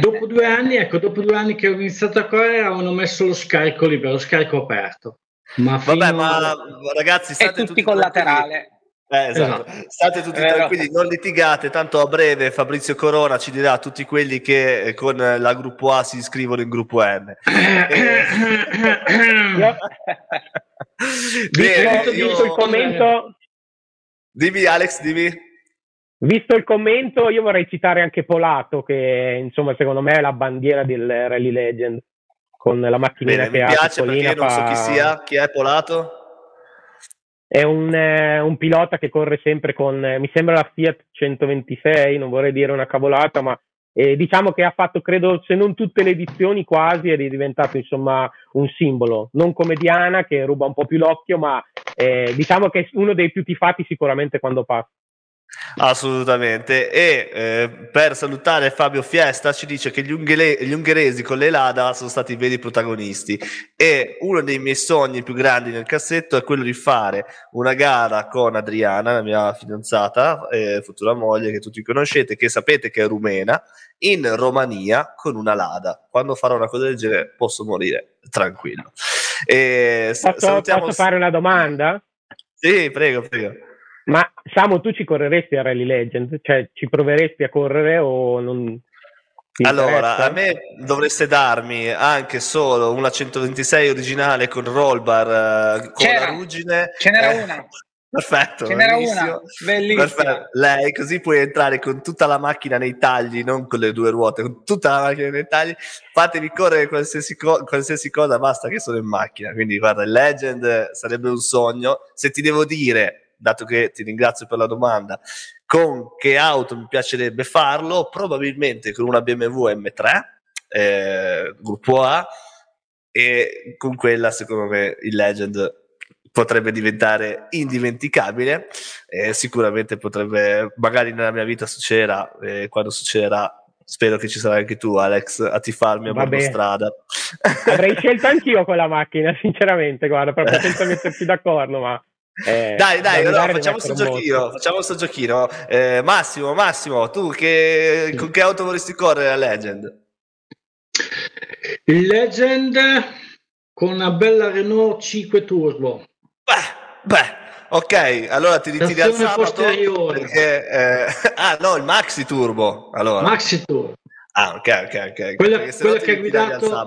Dopo due anni, ecco, dopo due anni che ho iniziato a correre, avevano messo lo scarico libero, lo scarico aperto. Ma Vabbè, ma ragazzi, state tutti, tutti collaterale. Eh, esatto. esatto. State tutti tranquilli, non litigate, tanto a breve Fabrizio Corona ci dirà tutti quelli che eh, con la gruppo A si iscrivono in gruppo N. eh, Bene, io... il commento. Dimmi Alex, dimmi. Visto il commento, io vorrei citare anche Polato, che insomma secondo me è la bandiera del Rally Legend, con la macchinina Bene, che mi piace perché non so chi sia, chi è Polato? È un, eh, un, pilota che corre sempre con, eh, mi sembra la Fiat 126, non vorrei dire una cavolata, ma eh, diciamo che ha fatto, credo, se non tutte le edizioni quasi, ed è diventato insomma un simbolo, non come Diana che ruba un po' più l'occhio, ma eh, diciamo che è uno dei più tifati sicuramente quando passa. Assolutamente. E eh, per salutare Fabio Fiesta ci dice che gli, unghele- gli, ungheresi con le Lada sono stati i veri protagonisti e uno dei miei sogni più grandi nel cassetto è quello di fare una gara con Adriana, la mia fidanzata, eh, futura moglie che tutti conoscete, che sapete che è rumena, in Romania con una Lada. Quando farò una cosa del genere posso morire tranquillo. E, posso, posso fare una domanda? Sì, prego, prego. Ma Samu, tu ci correresti a Rally Legend? Cioè, ci proveresti a correre o non? Allora, a me dovreste darmi anche solo una 126 originale con roll bar uh, con C'era, la ruggine. Ce n'era eh, una. Perfetto, ce n'era una, bellissima. Perfetto. Lei così puoi entrare con tutta la macchina nei tagli, non con le due ruote, con tutta la macchina nei tagli. Fatevi correre qualsiasi, co- qualsiasi cosa, basta che sono in macchina. Quindi guarda, il Legend sarebbe un sogno. Se ti devo dire dato che ti ringrazio per la domanda, con che auto mi piacerebbe farlo? Probabilmente con una BMW M3, eh, gruppo A, e con quella secondo me il Legend potrebbe diventare indimenticabile. Eh, sicuramente potrebbe, magari nella mia vita succederà, eh, quando succederà spero che ci sarai anche tu, Alex, a tifarmi a bordo strada. Avrei scelto anch'io quella macchina, sinceramente, guarda, proprio senza metterci d'accordo, ma... Eh, dai, dai, allora, facciamo questo giochino. Facciamo questo giochino. Eh, Massimo, Massimo, tu che, con che auto vorresti correre a Legend? Il Legend con una bella Renault 5 Turbo. Beh, beh, ok, allora ti ritiri al sabato perché, eh, ah no, il Maxi Turbo. Allora. Maxi Turbo. Ah, ok, ok, ok. Quello, quello che, ha guidato,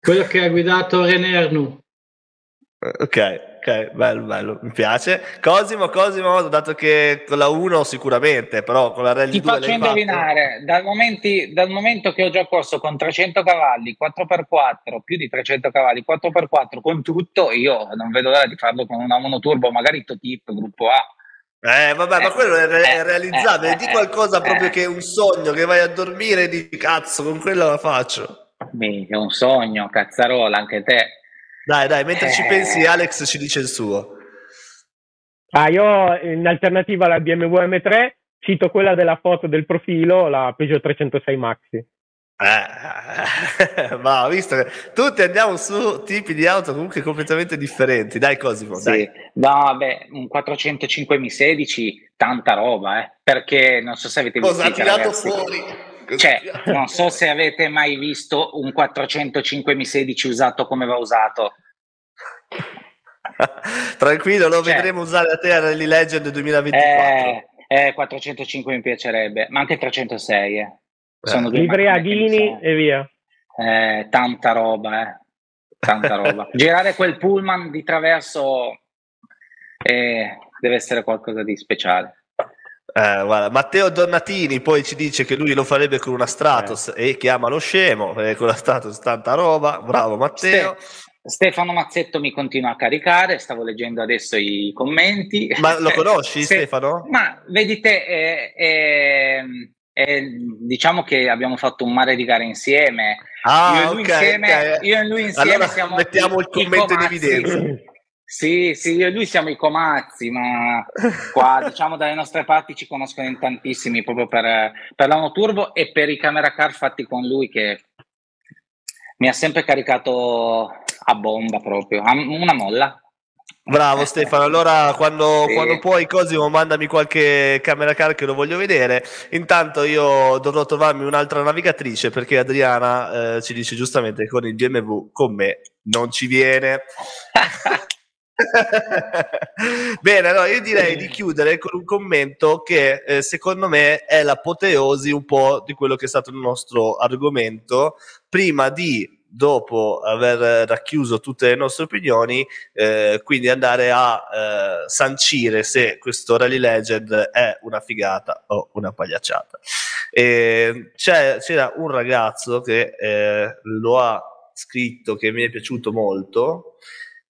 quello che ha guidato René Arnoux. Ok, ok, bello, bello, mi piace. Cosimo, Cosimo, dato che con la 1 sicuramente, però con la Rally Ti 2 faccio indovinare, dal, momenti, dal, momento che ho già corso con 300 cavalli, 4x4, più di 300 cavalli, 4x4 con tutto, io non vedo l'ora di farlo con una monoturbo, magari Totip, gruppo A. Eh, vabbè, eh, ma quello è, re- è realizzabile. Eh, di qualcosa eh, proprio che è un sogno, che vai a dormire e dici cazzo, con quello la faccio. È un sogno, cazzarola, anche te. Dai, dai, mentre eh... ci pensi, Alex ci dice il suo. Ah, io in alternativa alla BMW M3 cito quella della foto del profilo, la Peugeot 306 Maxi. Eh, ma visto che tutti andiamo su tipi di auto comunque completamente differenti. Dai, Cosimo, sì. dai. No, vabbè, un 405 M16, tanta roba, eh, perché non so se avete visto. Cosa ha tirato fuori? Cioè, non so se avete mai visto un 405 M16 usato come va usato. Tranquillo, lo cioè, vedremo usare a te a Rally Legend 2024. Eh, eh, 405 mi piacerebbe, ma anche 306. Eh. Sono due Libriadini e via. Eh, tanta roba, eh. Tanta roba. Girare quel pullman di traverso eh, deve essere qualcosa di speciale. Eh, guarda, Matteo Donatini poi ci dice che lui lo farebbe con una Stratos eh. e chiama lo scemo, eh, con la Stratos tanta roba, bravo Matteo. Ste- Stefano Mazzetto mi continua a caricare, stavo leggendo adesso i commenti. Ma lo conosci Se- Stefano? Ma vedi te, eh, eh, eh, diciamo che abbiamo fatto un mare di gare insieme. Ah, io, e lui okay, insieme, okay. io e lui insieme allora siamo mettiamo il commento in evidenza. Sì, sì, io e lui siamo i comazzi, ma qua diciamo dalle nostre parti ci conoscono in tantissimi proprio per, per l'Ano Turbo e per i camera car fatti con lui che mi ha sempre caricato a bomba proprio, una molla. Bravo Stefano, allora quando, sì. quando, puoi Cosimo mandami qualche camera car che lo voglio vedere. Intanto io dovrò trovarmi un'altra navigatrice perché Adriana eh, ci dice giustamente che con il BMW con me non ci viene. Bene, allora io direi di chiudere con un commento che eh, secondo me è l'apoteosi un po' di quello che è stato il nostro argomento. Prima di dopo aver racchiuso tutte le nostre opinioni, eh, quindi andare a eh, sancire se questo Rally Legend è una figata o una pagliacciata. E c'era un ragazzo che eh, lo ha scritto che mi è piaciuto molto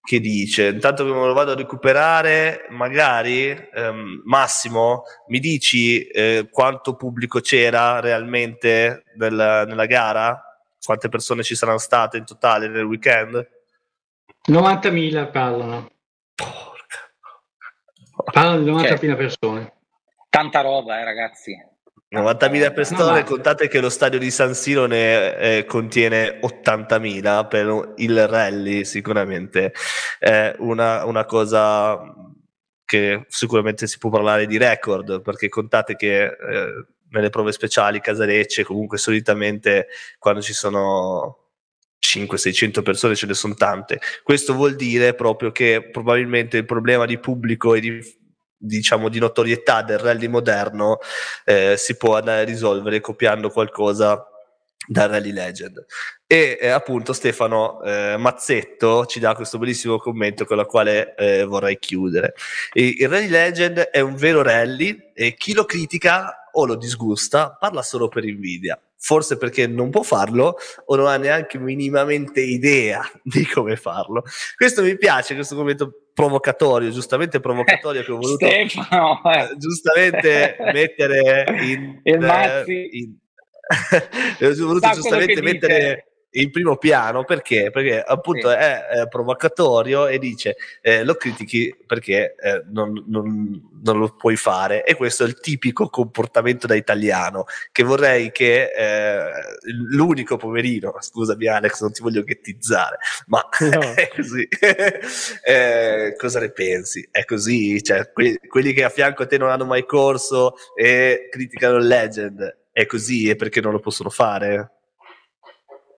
che dice intanto che me lo vado a recuperare magari ehm, Massimo mi dici eh, quanto pubblico c'era realmente nel, nella gara? Quante persone ci saranno state in totale nel weekend? 90.000 parlano. Porca. parlano di 90.000 cioè, persone. Tanta roba eh ragazzi 90.000 persone, no, contate che lo stadio di San Siro ne eh, contiene 80.000 per il rally, sicuramente è una, una, cosa che sicuramente si può parlare di record, perché contate che eh, nelle prove speciali, casarecce, comunque solitamente quando ci sono 500-600 persone ce ne sono tante. Questo vuol dire proprio che probabilmente il problema di pubblico e di diciamo di notorietà del rally moderno eh, si può andare a risolvere copiando qualcosa dal Rally Legend. E eh, appunto Stefano eh, Mazzetto ci dà questo bellissimo commento con la quale eh, vorrei chiudere. E il Rally Legend è un vero rally e chi lo critica o lo disgusta parla solo per invidia. Forse perché non può farlo o non ha neanche minimamente idea di come farlo. Questo mi piace, questo commento provocatorio, giustamente provocatorio che ho voluto Stefano, eh. giustamente mettere in, il Mazzi. in ho voluto giustamente mettere in primo piano perché? Perché appunto sì. è, è, provocatorio e dice eh, lo critichi perché eh, non, non, non, lo puoi fare e questo è il tipico comportamento da italiano che vorrei che eh, l'unico poverino, scusami Alex non ti voglio ghettizzare ma no. è così eh, cosa ne pensi? È così? Cioè, que- quelli che a fianco a te non hanno mai corso e criticano il legend è così e perché non lo possono fare?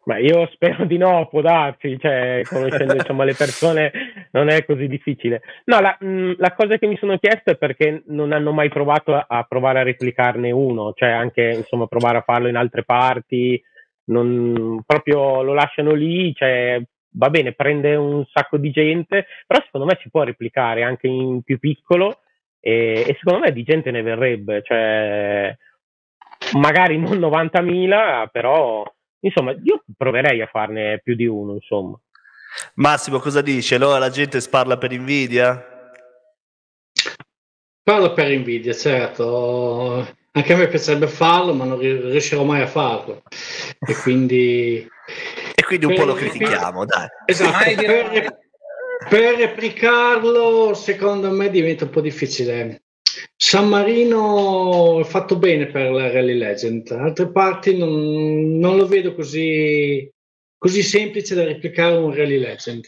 Ma io spero di no, può darsi, cioè, conoscendo insomma, le persone non è così difficile. No, la, mh, mm, la, cosa che mi sono chiesto è perché non hanno mai provato a, a, provare a replicarne uno, cioè anche insomma provare a farlo in altre parti, non, proprio lo lasciano lì, cioè, va bene, prende un sacco di gente, però secondo me si può replicare anche in più piccolo e, e secondo me di gente ne verrebbe, cioè, magari non 90.000, però Insomma, io proverei a farne più di uno, insomma. Massimo, cosa dice? Allora la gente sparla per invidia? Parlo per invidia, certo. Anche a me piacerebbe farlo, ma non riuscirò mai a farlo. E quindi... E quindi un per, po' lo critichiamo, dai. Esatto, per, per replicarlo secondo me diventa un po' difficile. San Marino è fatto bene per la Rally Legend, altre parti non, non lo vedo così, così, semplice da replicare un Rally Legend.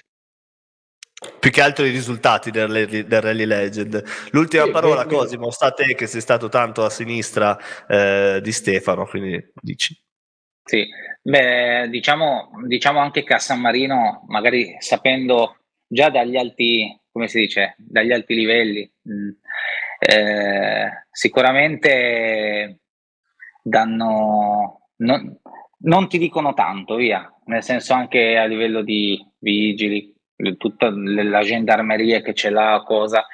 Più che altro i risultati del, del Rally Legend. L'ultima sì, parola, beh, Cosimo, sta a te che sei stato tanto a sinistra eh, di Stefano, quindi dici. Sì, beh, diciamo, diciamo anche che a San Marino, magari sapendo già dagli alti, come si dice, dagli alti livelli, mh, mm, eh, sicuramente danno, non, non, ti dicono tanto, via, nel senso anche a livello di vigili, tutta la gendarmeria che ce l'ha, cosa,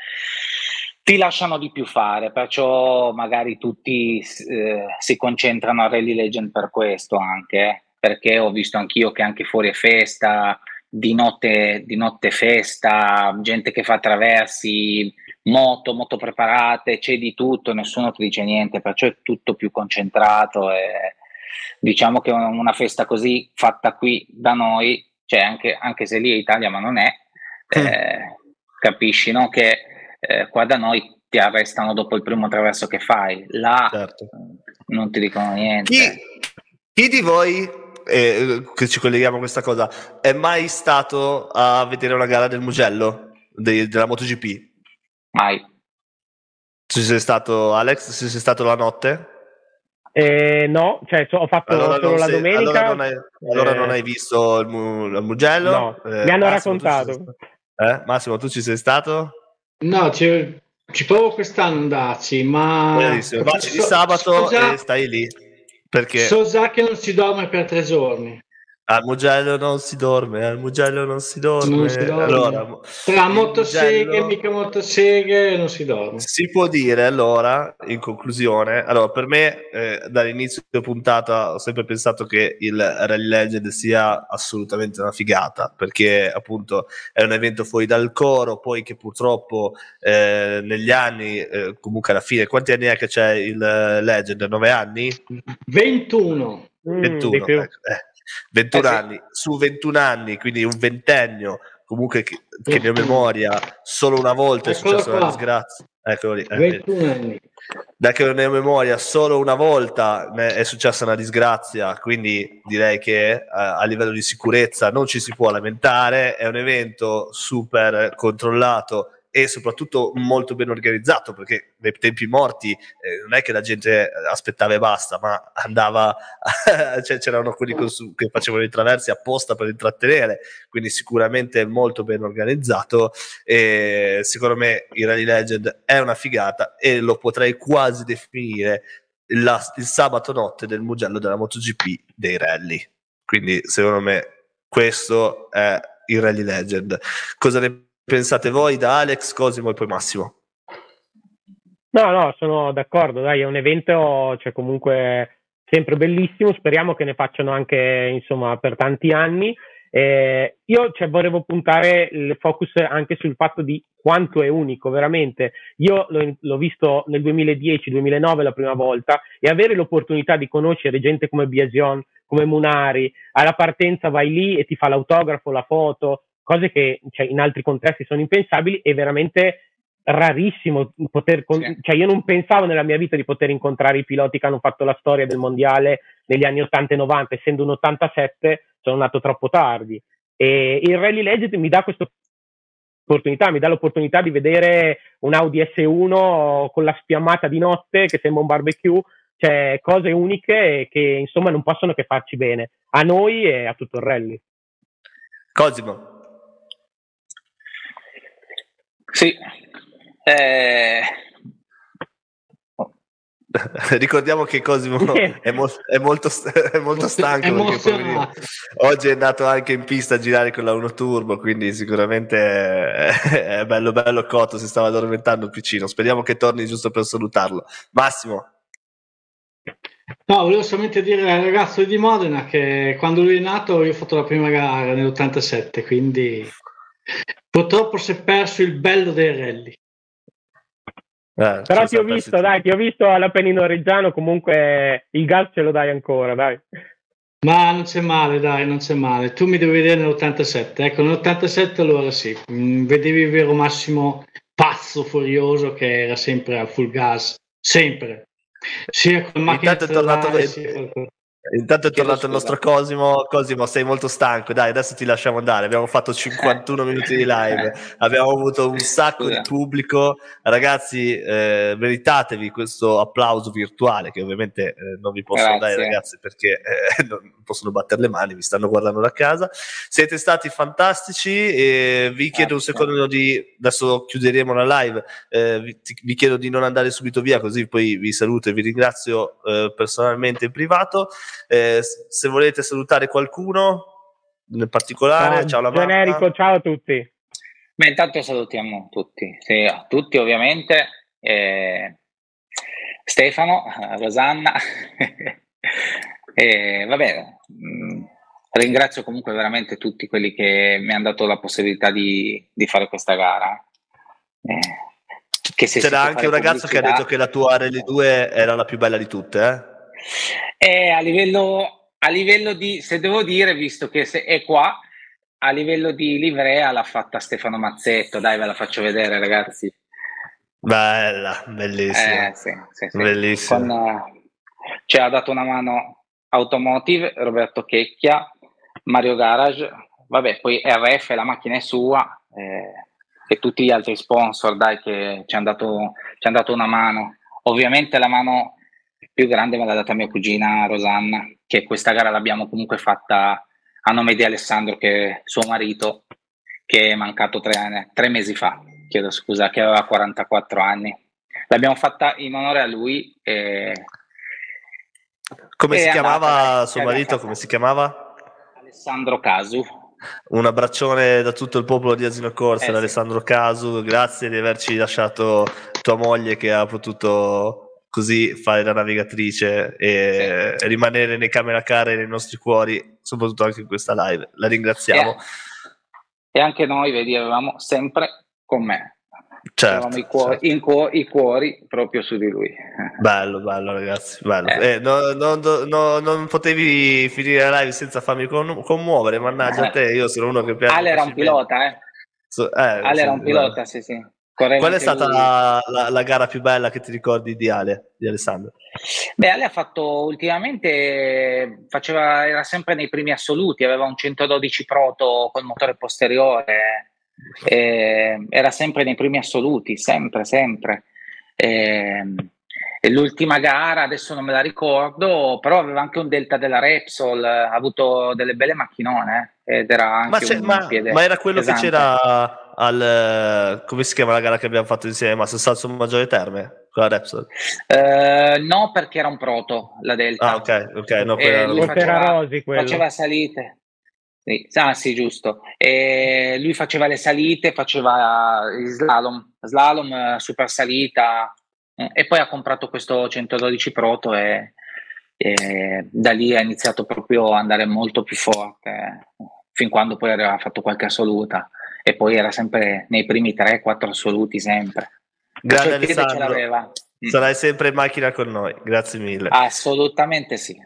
ti lasciano di più fare, perciò magari tutti eh, si concentrano a Rally Legend per questo anche, eh, perché ho visto anch'io che anche fuori è festa, di notte, di notte festa, gente che fa traversi, moto, moto preparate, c'è di tutto, nessuno ti dice niente, perciò è tutto più concentrato e diciamo che una festa così fatta qui da noi, cioè anche, anche se lì è Italia ma non è, mm. eh, capisci no? che eh, qua da noi ti arrestano dopo il primo attraverso che fai, là certo. non ti dicono niente. Chi, chi di voi eh, che ci colleghiamo a questa cosa, è mai stato a vedere una gara del Mugello de- della MotoGP? Mai. Ci sei stato, Alex? Ci sei stato la notte? Eh, no, cioè ho fatto allora solo la sei, domenica. Allora non hai, allora eh, non hai visto il, il Mugello? No, eh, mi hanno Massimo, raccontato. Eh? Massimo, tu ci sei stato? No, ci, ci provo quest'anno andarci, ma... Benissimo, so, di sabato so già, e stai lì. Perché... So già che non si dorme per tre giorni. Al Mugello non si dorme, al Mugello non si dorme. Non si dorme. Allora, Tra motoseghe Mugello... e mica motoseghe non si dorme. Si può dire allora, in conclusione, allora per me eh, dall'inizio della puntata ho sempre pensato che il Rally Legend sia assolutamente una figata, perché appunto è un evento fuori dal coro, poi che purtroppo eh, negli anni, eh, comunque alla fine, quanti anni è che c'è il Legend? 9 anni? 21. 21. Mm, eh, 21 eh, anni, su 21 anni, quindi un ventennio, comunque che, che ho memoria, solo una volta è successa una disgrazia. Eccolo lì. 21 eh. Da che ne ho memoria, solo una volta è successa una disgrazia, quindi direi che eh, a livello di sicurezza non ci si può lamentare, è un evento super controllato e soprattutto molto ben organizzato perché nei tempi morti eh, non è che la gente aspettava e basta ma andava cioè, c'erano quelli su, che facevano i traversi apposta per intrattenere quindi sicuramente molto ben organizzato e secondo me il Rally Legend è una figata e lo potrei quasi definire la, il sabato notte del Mugello della MotoGP dei rally. Quindi secondo me questo è il Rally Legend. Cosa ne pensate voi da Alex, Cosimo e poi Massimo? No, no, sono d'accordo, dai, è un evento, cioè comunque sempre bellissimo, speriamo che ne facciano anche, insomma, per tanti anni. Eh, io cioè, volevo puntare il focus anche sul fatto di quanto è unico, veramente. Io l'ho, l'ho visto nel 2010-2009 la prima volta e avere l'opportunità di conoscere gente come Biasion, come Munari, alla partenza vai lì e ti fa l'autografo, la foto, cose che cioè, in altri contesti sono impensabili e veramente rarissimo poter con- sì. cioè io non pensavo nella mia vita di poter incontrare i piloti che hanno fatto la storia del mondiale negli anni 80 e 90 essendo un 87 sono nato troppo tardi. E il Rally Legend mi dà questa opportunità mi dà l'opportunità di vedere un Audi S1 con la spiammata di notte che sembra un barbecue cioè cose uniche che insomma non possono che farci bene a noi e a tutto il rally. Cosimo sì eh... Ricordiamo che Cosimo è, mo- è, molto, è molto stanco perché oggi è andato anche in pista a girare con la 1 Turbo, quindi sicuramente è, è bello bello cotto, si stava addormentando il piccino. Speriamo che torni giusto per salutarlo. Massimo. No, volevo solamente dire al ragazzo di Modena che quando lui è nato io ho fatto la prima gara nell'87, quindi purtroppo si è perso il bello dei rally. Eh, Però ti ho visto, dai, ti ho visto all'Appennino Reggiano, comunque il gas ce lo dai ancora, dai. Ma non c'è male, dai, non c'è male. Tu mi devi vedere nell'87. Ecco, nell'87 allora sì, mm, vedevi il vero Massimo pazzo, furioso, che era sempre a full gas, sempre. Sia con macchina Intanto è tornato, sia con... Intanto è tornato il nostro Cosimo. Cosimo, sei molto stanco. Dai, adesso ti lasciamo andare. Abbiamo fatto 51 minuti di live, abbiamo avuto un sacco di pubblico. Ragazzi, eh, meritatevi questo applauso virtuale che ovviamente eh, non vi posso Grazie. dare, ragazzi, perché eh, non possono battere le mani, vi stanno guardando da casa. Siete stati fantastici. E vi chiedo un secondo di. Adesso chiuderemo la live. Eh, vi, vi, chiedo di non andare subito via, così poi vi saluto e vi ringrazio eh, personalmente in privato. Eh, se volete salutare qualcuno in particolare, ciao, ciao la Generico, ciao a tutti. Beh, intanto salutiamo tutti, sì, a tutti ovviamente. Eh, Stefano, Rosanna, e va bene. Mm, ringrazio comunque veramente tutti quelli che mi hanno dato la possibilità di, di fare questa gara. Eh, C'era anche un ragazzo che ha detto che la tua RL2 era la più bella di tutte, eh? E a livello, a livello di, se devo dire, visto che è qua, a livello di livrea l'ha fatta Stefano Mazzetto, dai ve la faccio vedere ragazzi. Bella, bellissima. Eh, sì, sì, sì. Bellissima. Con, uh, ci ha dato una mano Automotive, Roberto Checchia, Mario Garage, vabbè, poi RF, la macchina è sua, eh, e tutti gli altri sponsor, dai, che ci hanno dato, ci han dato una mano. Ovviamente la mano più grande me l'ha data mia cugina Rosanna, che questa gara l'abbiamo comunque fatta a nome di Alessandro, che suo marito, che è mancato tre, tre mesi fa, chiedo scusa, che aveva 44 anni. L'abbiamo fatta in onore a lui. E, come e si chiamava suo marito? Come si chiamava? Alessandro Casu. Un abbraccione da tutto il popolo di Asino Corsa, eh, Alessandro sì. Casu, grazie di averci lasciato tua moglie che ha potuto così fare da navigatrice e sì. rimanere nei camera care nei nostri cuori, soprattutto anche in questa live. La ringraziamo. E, e anche noi, vedi, avevamo sempre con me. Certo, i cuori, certo. cuori, i, cuori, proprio su di lui. Bello, bello ragazzi, bello. Eh. Eh, no, no, no, non potevi finire la live senza farmi commuovere, mannaggia a te, io sono uno che piace. Ale era un pilota, eh. So, eh, Ale era un pilota, sì, sì. Qual è stata la, la, la, gara più bella che ti ricordi di Ale, di Alessandro? Beh, Ale ha fatto ultimamente, faceva, era sempre nei primi assoluti, aveva un 112 proto col motore posteriore, era sempre nei primi assoluti, sempre, sempre. E, e l'ultima gara, adesso non me la ricordo, però aveva anche un Delta della Repsol, ha avuto delle belle macchinone eh, ed era anche ma, ma, ma era quello pesante. che c'era al come si chiama la gara che abbiamo fatto insieme a Salso Maggiore Terme con la Repsol? Uh, no, perché era un proto la Delta. Ah, ok, ok. No, lui faceva, Rosi, faceva salite. Sì. Ah, sì, giusto. E lui faceva le salite, faceva il slalom, slalom, eh, super salita, eh, e poi ha comprato questo 112 Proto e, e da lì ha iniziato proprio ad andare molto più forte, fin quando poi aveva fatto qualche assoluta e poi era sempre nei primi 3-4 assoluti sempre. Grazie Alessandro, sarai sempre in macchina con noi, grazie mille. Assolutamente sì.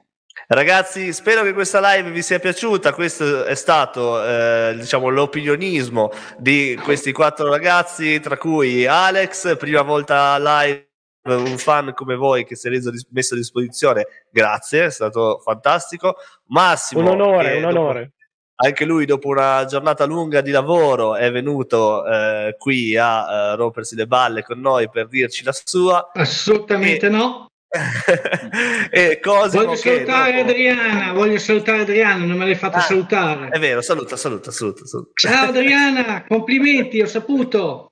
Ragazzi, spero che questa live vi sia piaciuta. Questo è stato, eh, diciamo, l'opinionismo di questi quattro ragazzi, tra cui Alex, prima volta live, un fan come voi che si è reso messo a disposizione. Grazie, è stato fantastico. Massimo, un onore, un onore. Anche lui dopo una giornata lunga di lavoro è venuto eh, qui a uh, rompersi le balle con noi per dirci la sua. Assolutamente e... no. e Cosimo voglio salutare dopo... Adriana, voglio salutare Adriana, non me l'hai fatta ah, salutare. È vero, saluta, saluta, saluta, saluta. Ciao Adriana, complimenti, ho saputo.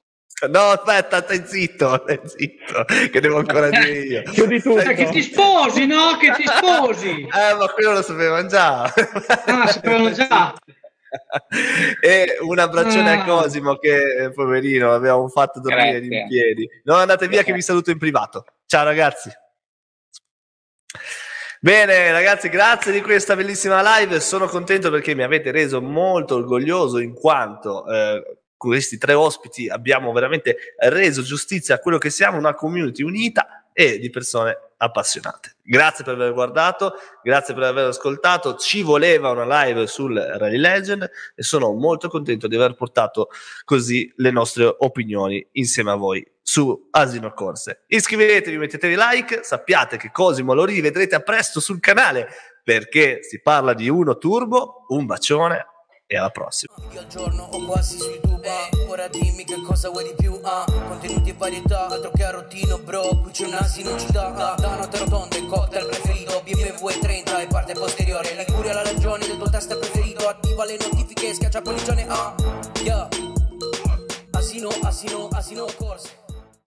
No, aspetta, stai zitto, stai zitto, che devo ancora dire io. Chiudi tu. Cioè, che ti sposi, no? Che ti sposi. eh, ma quello lo sapevano già. ah, sapevano già. e un abbraccione ah. a Cosimo che poverino abbiamo fatto dormire Grazie. in piedi. Non andate via che vi saluto in privato. Ciao ragazzi. Bene ragazzi, grazie di questa bellissima live. Sono contento perché mi avete reso molto orgoglioso in quanto eh, questi tre ospiti abbiamo veramente reso giustizia a quello che siamo, una community unita e di persone appassionate. Grazie per aver guardato, grazie per aver ascoltato. Ci voleva una live sul Rally Legend e sono molto contento di aver portato così le nostre opinioni insieme a voi su Asino Corse. Iscrivetevi, mettetevi like, sappiate che Cosimo lo rivedrete a presto sul canale perché si parla di uno turbo, un bacione e alla prossima. Al ho quasi su YouTube, eh, ora dimmi che cosa vuoi di più, ah, contenuti e varietà, altro che a rottino bro, qui c'è un asino ci dà, ah, da notte rotonde, cocktail preferito, BMW 30 e parte posteriore, Liguria la ragione del tuo test preferito, attiva le notifiche, schiaccia polligione, ah, yeah, asino, asino, asino, corse.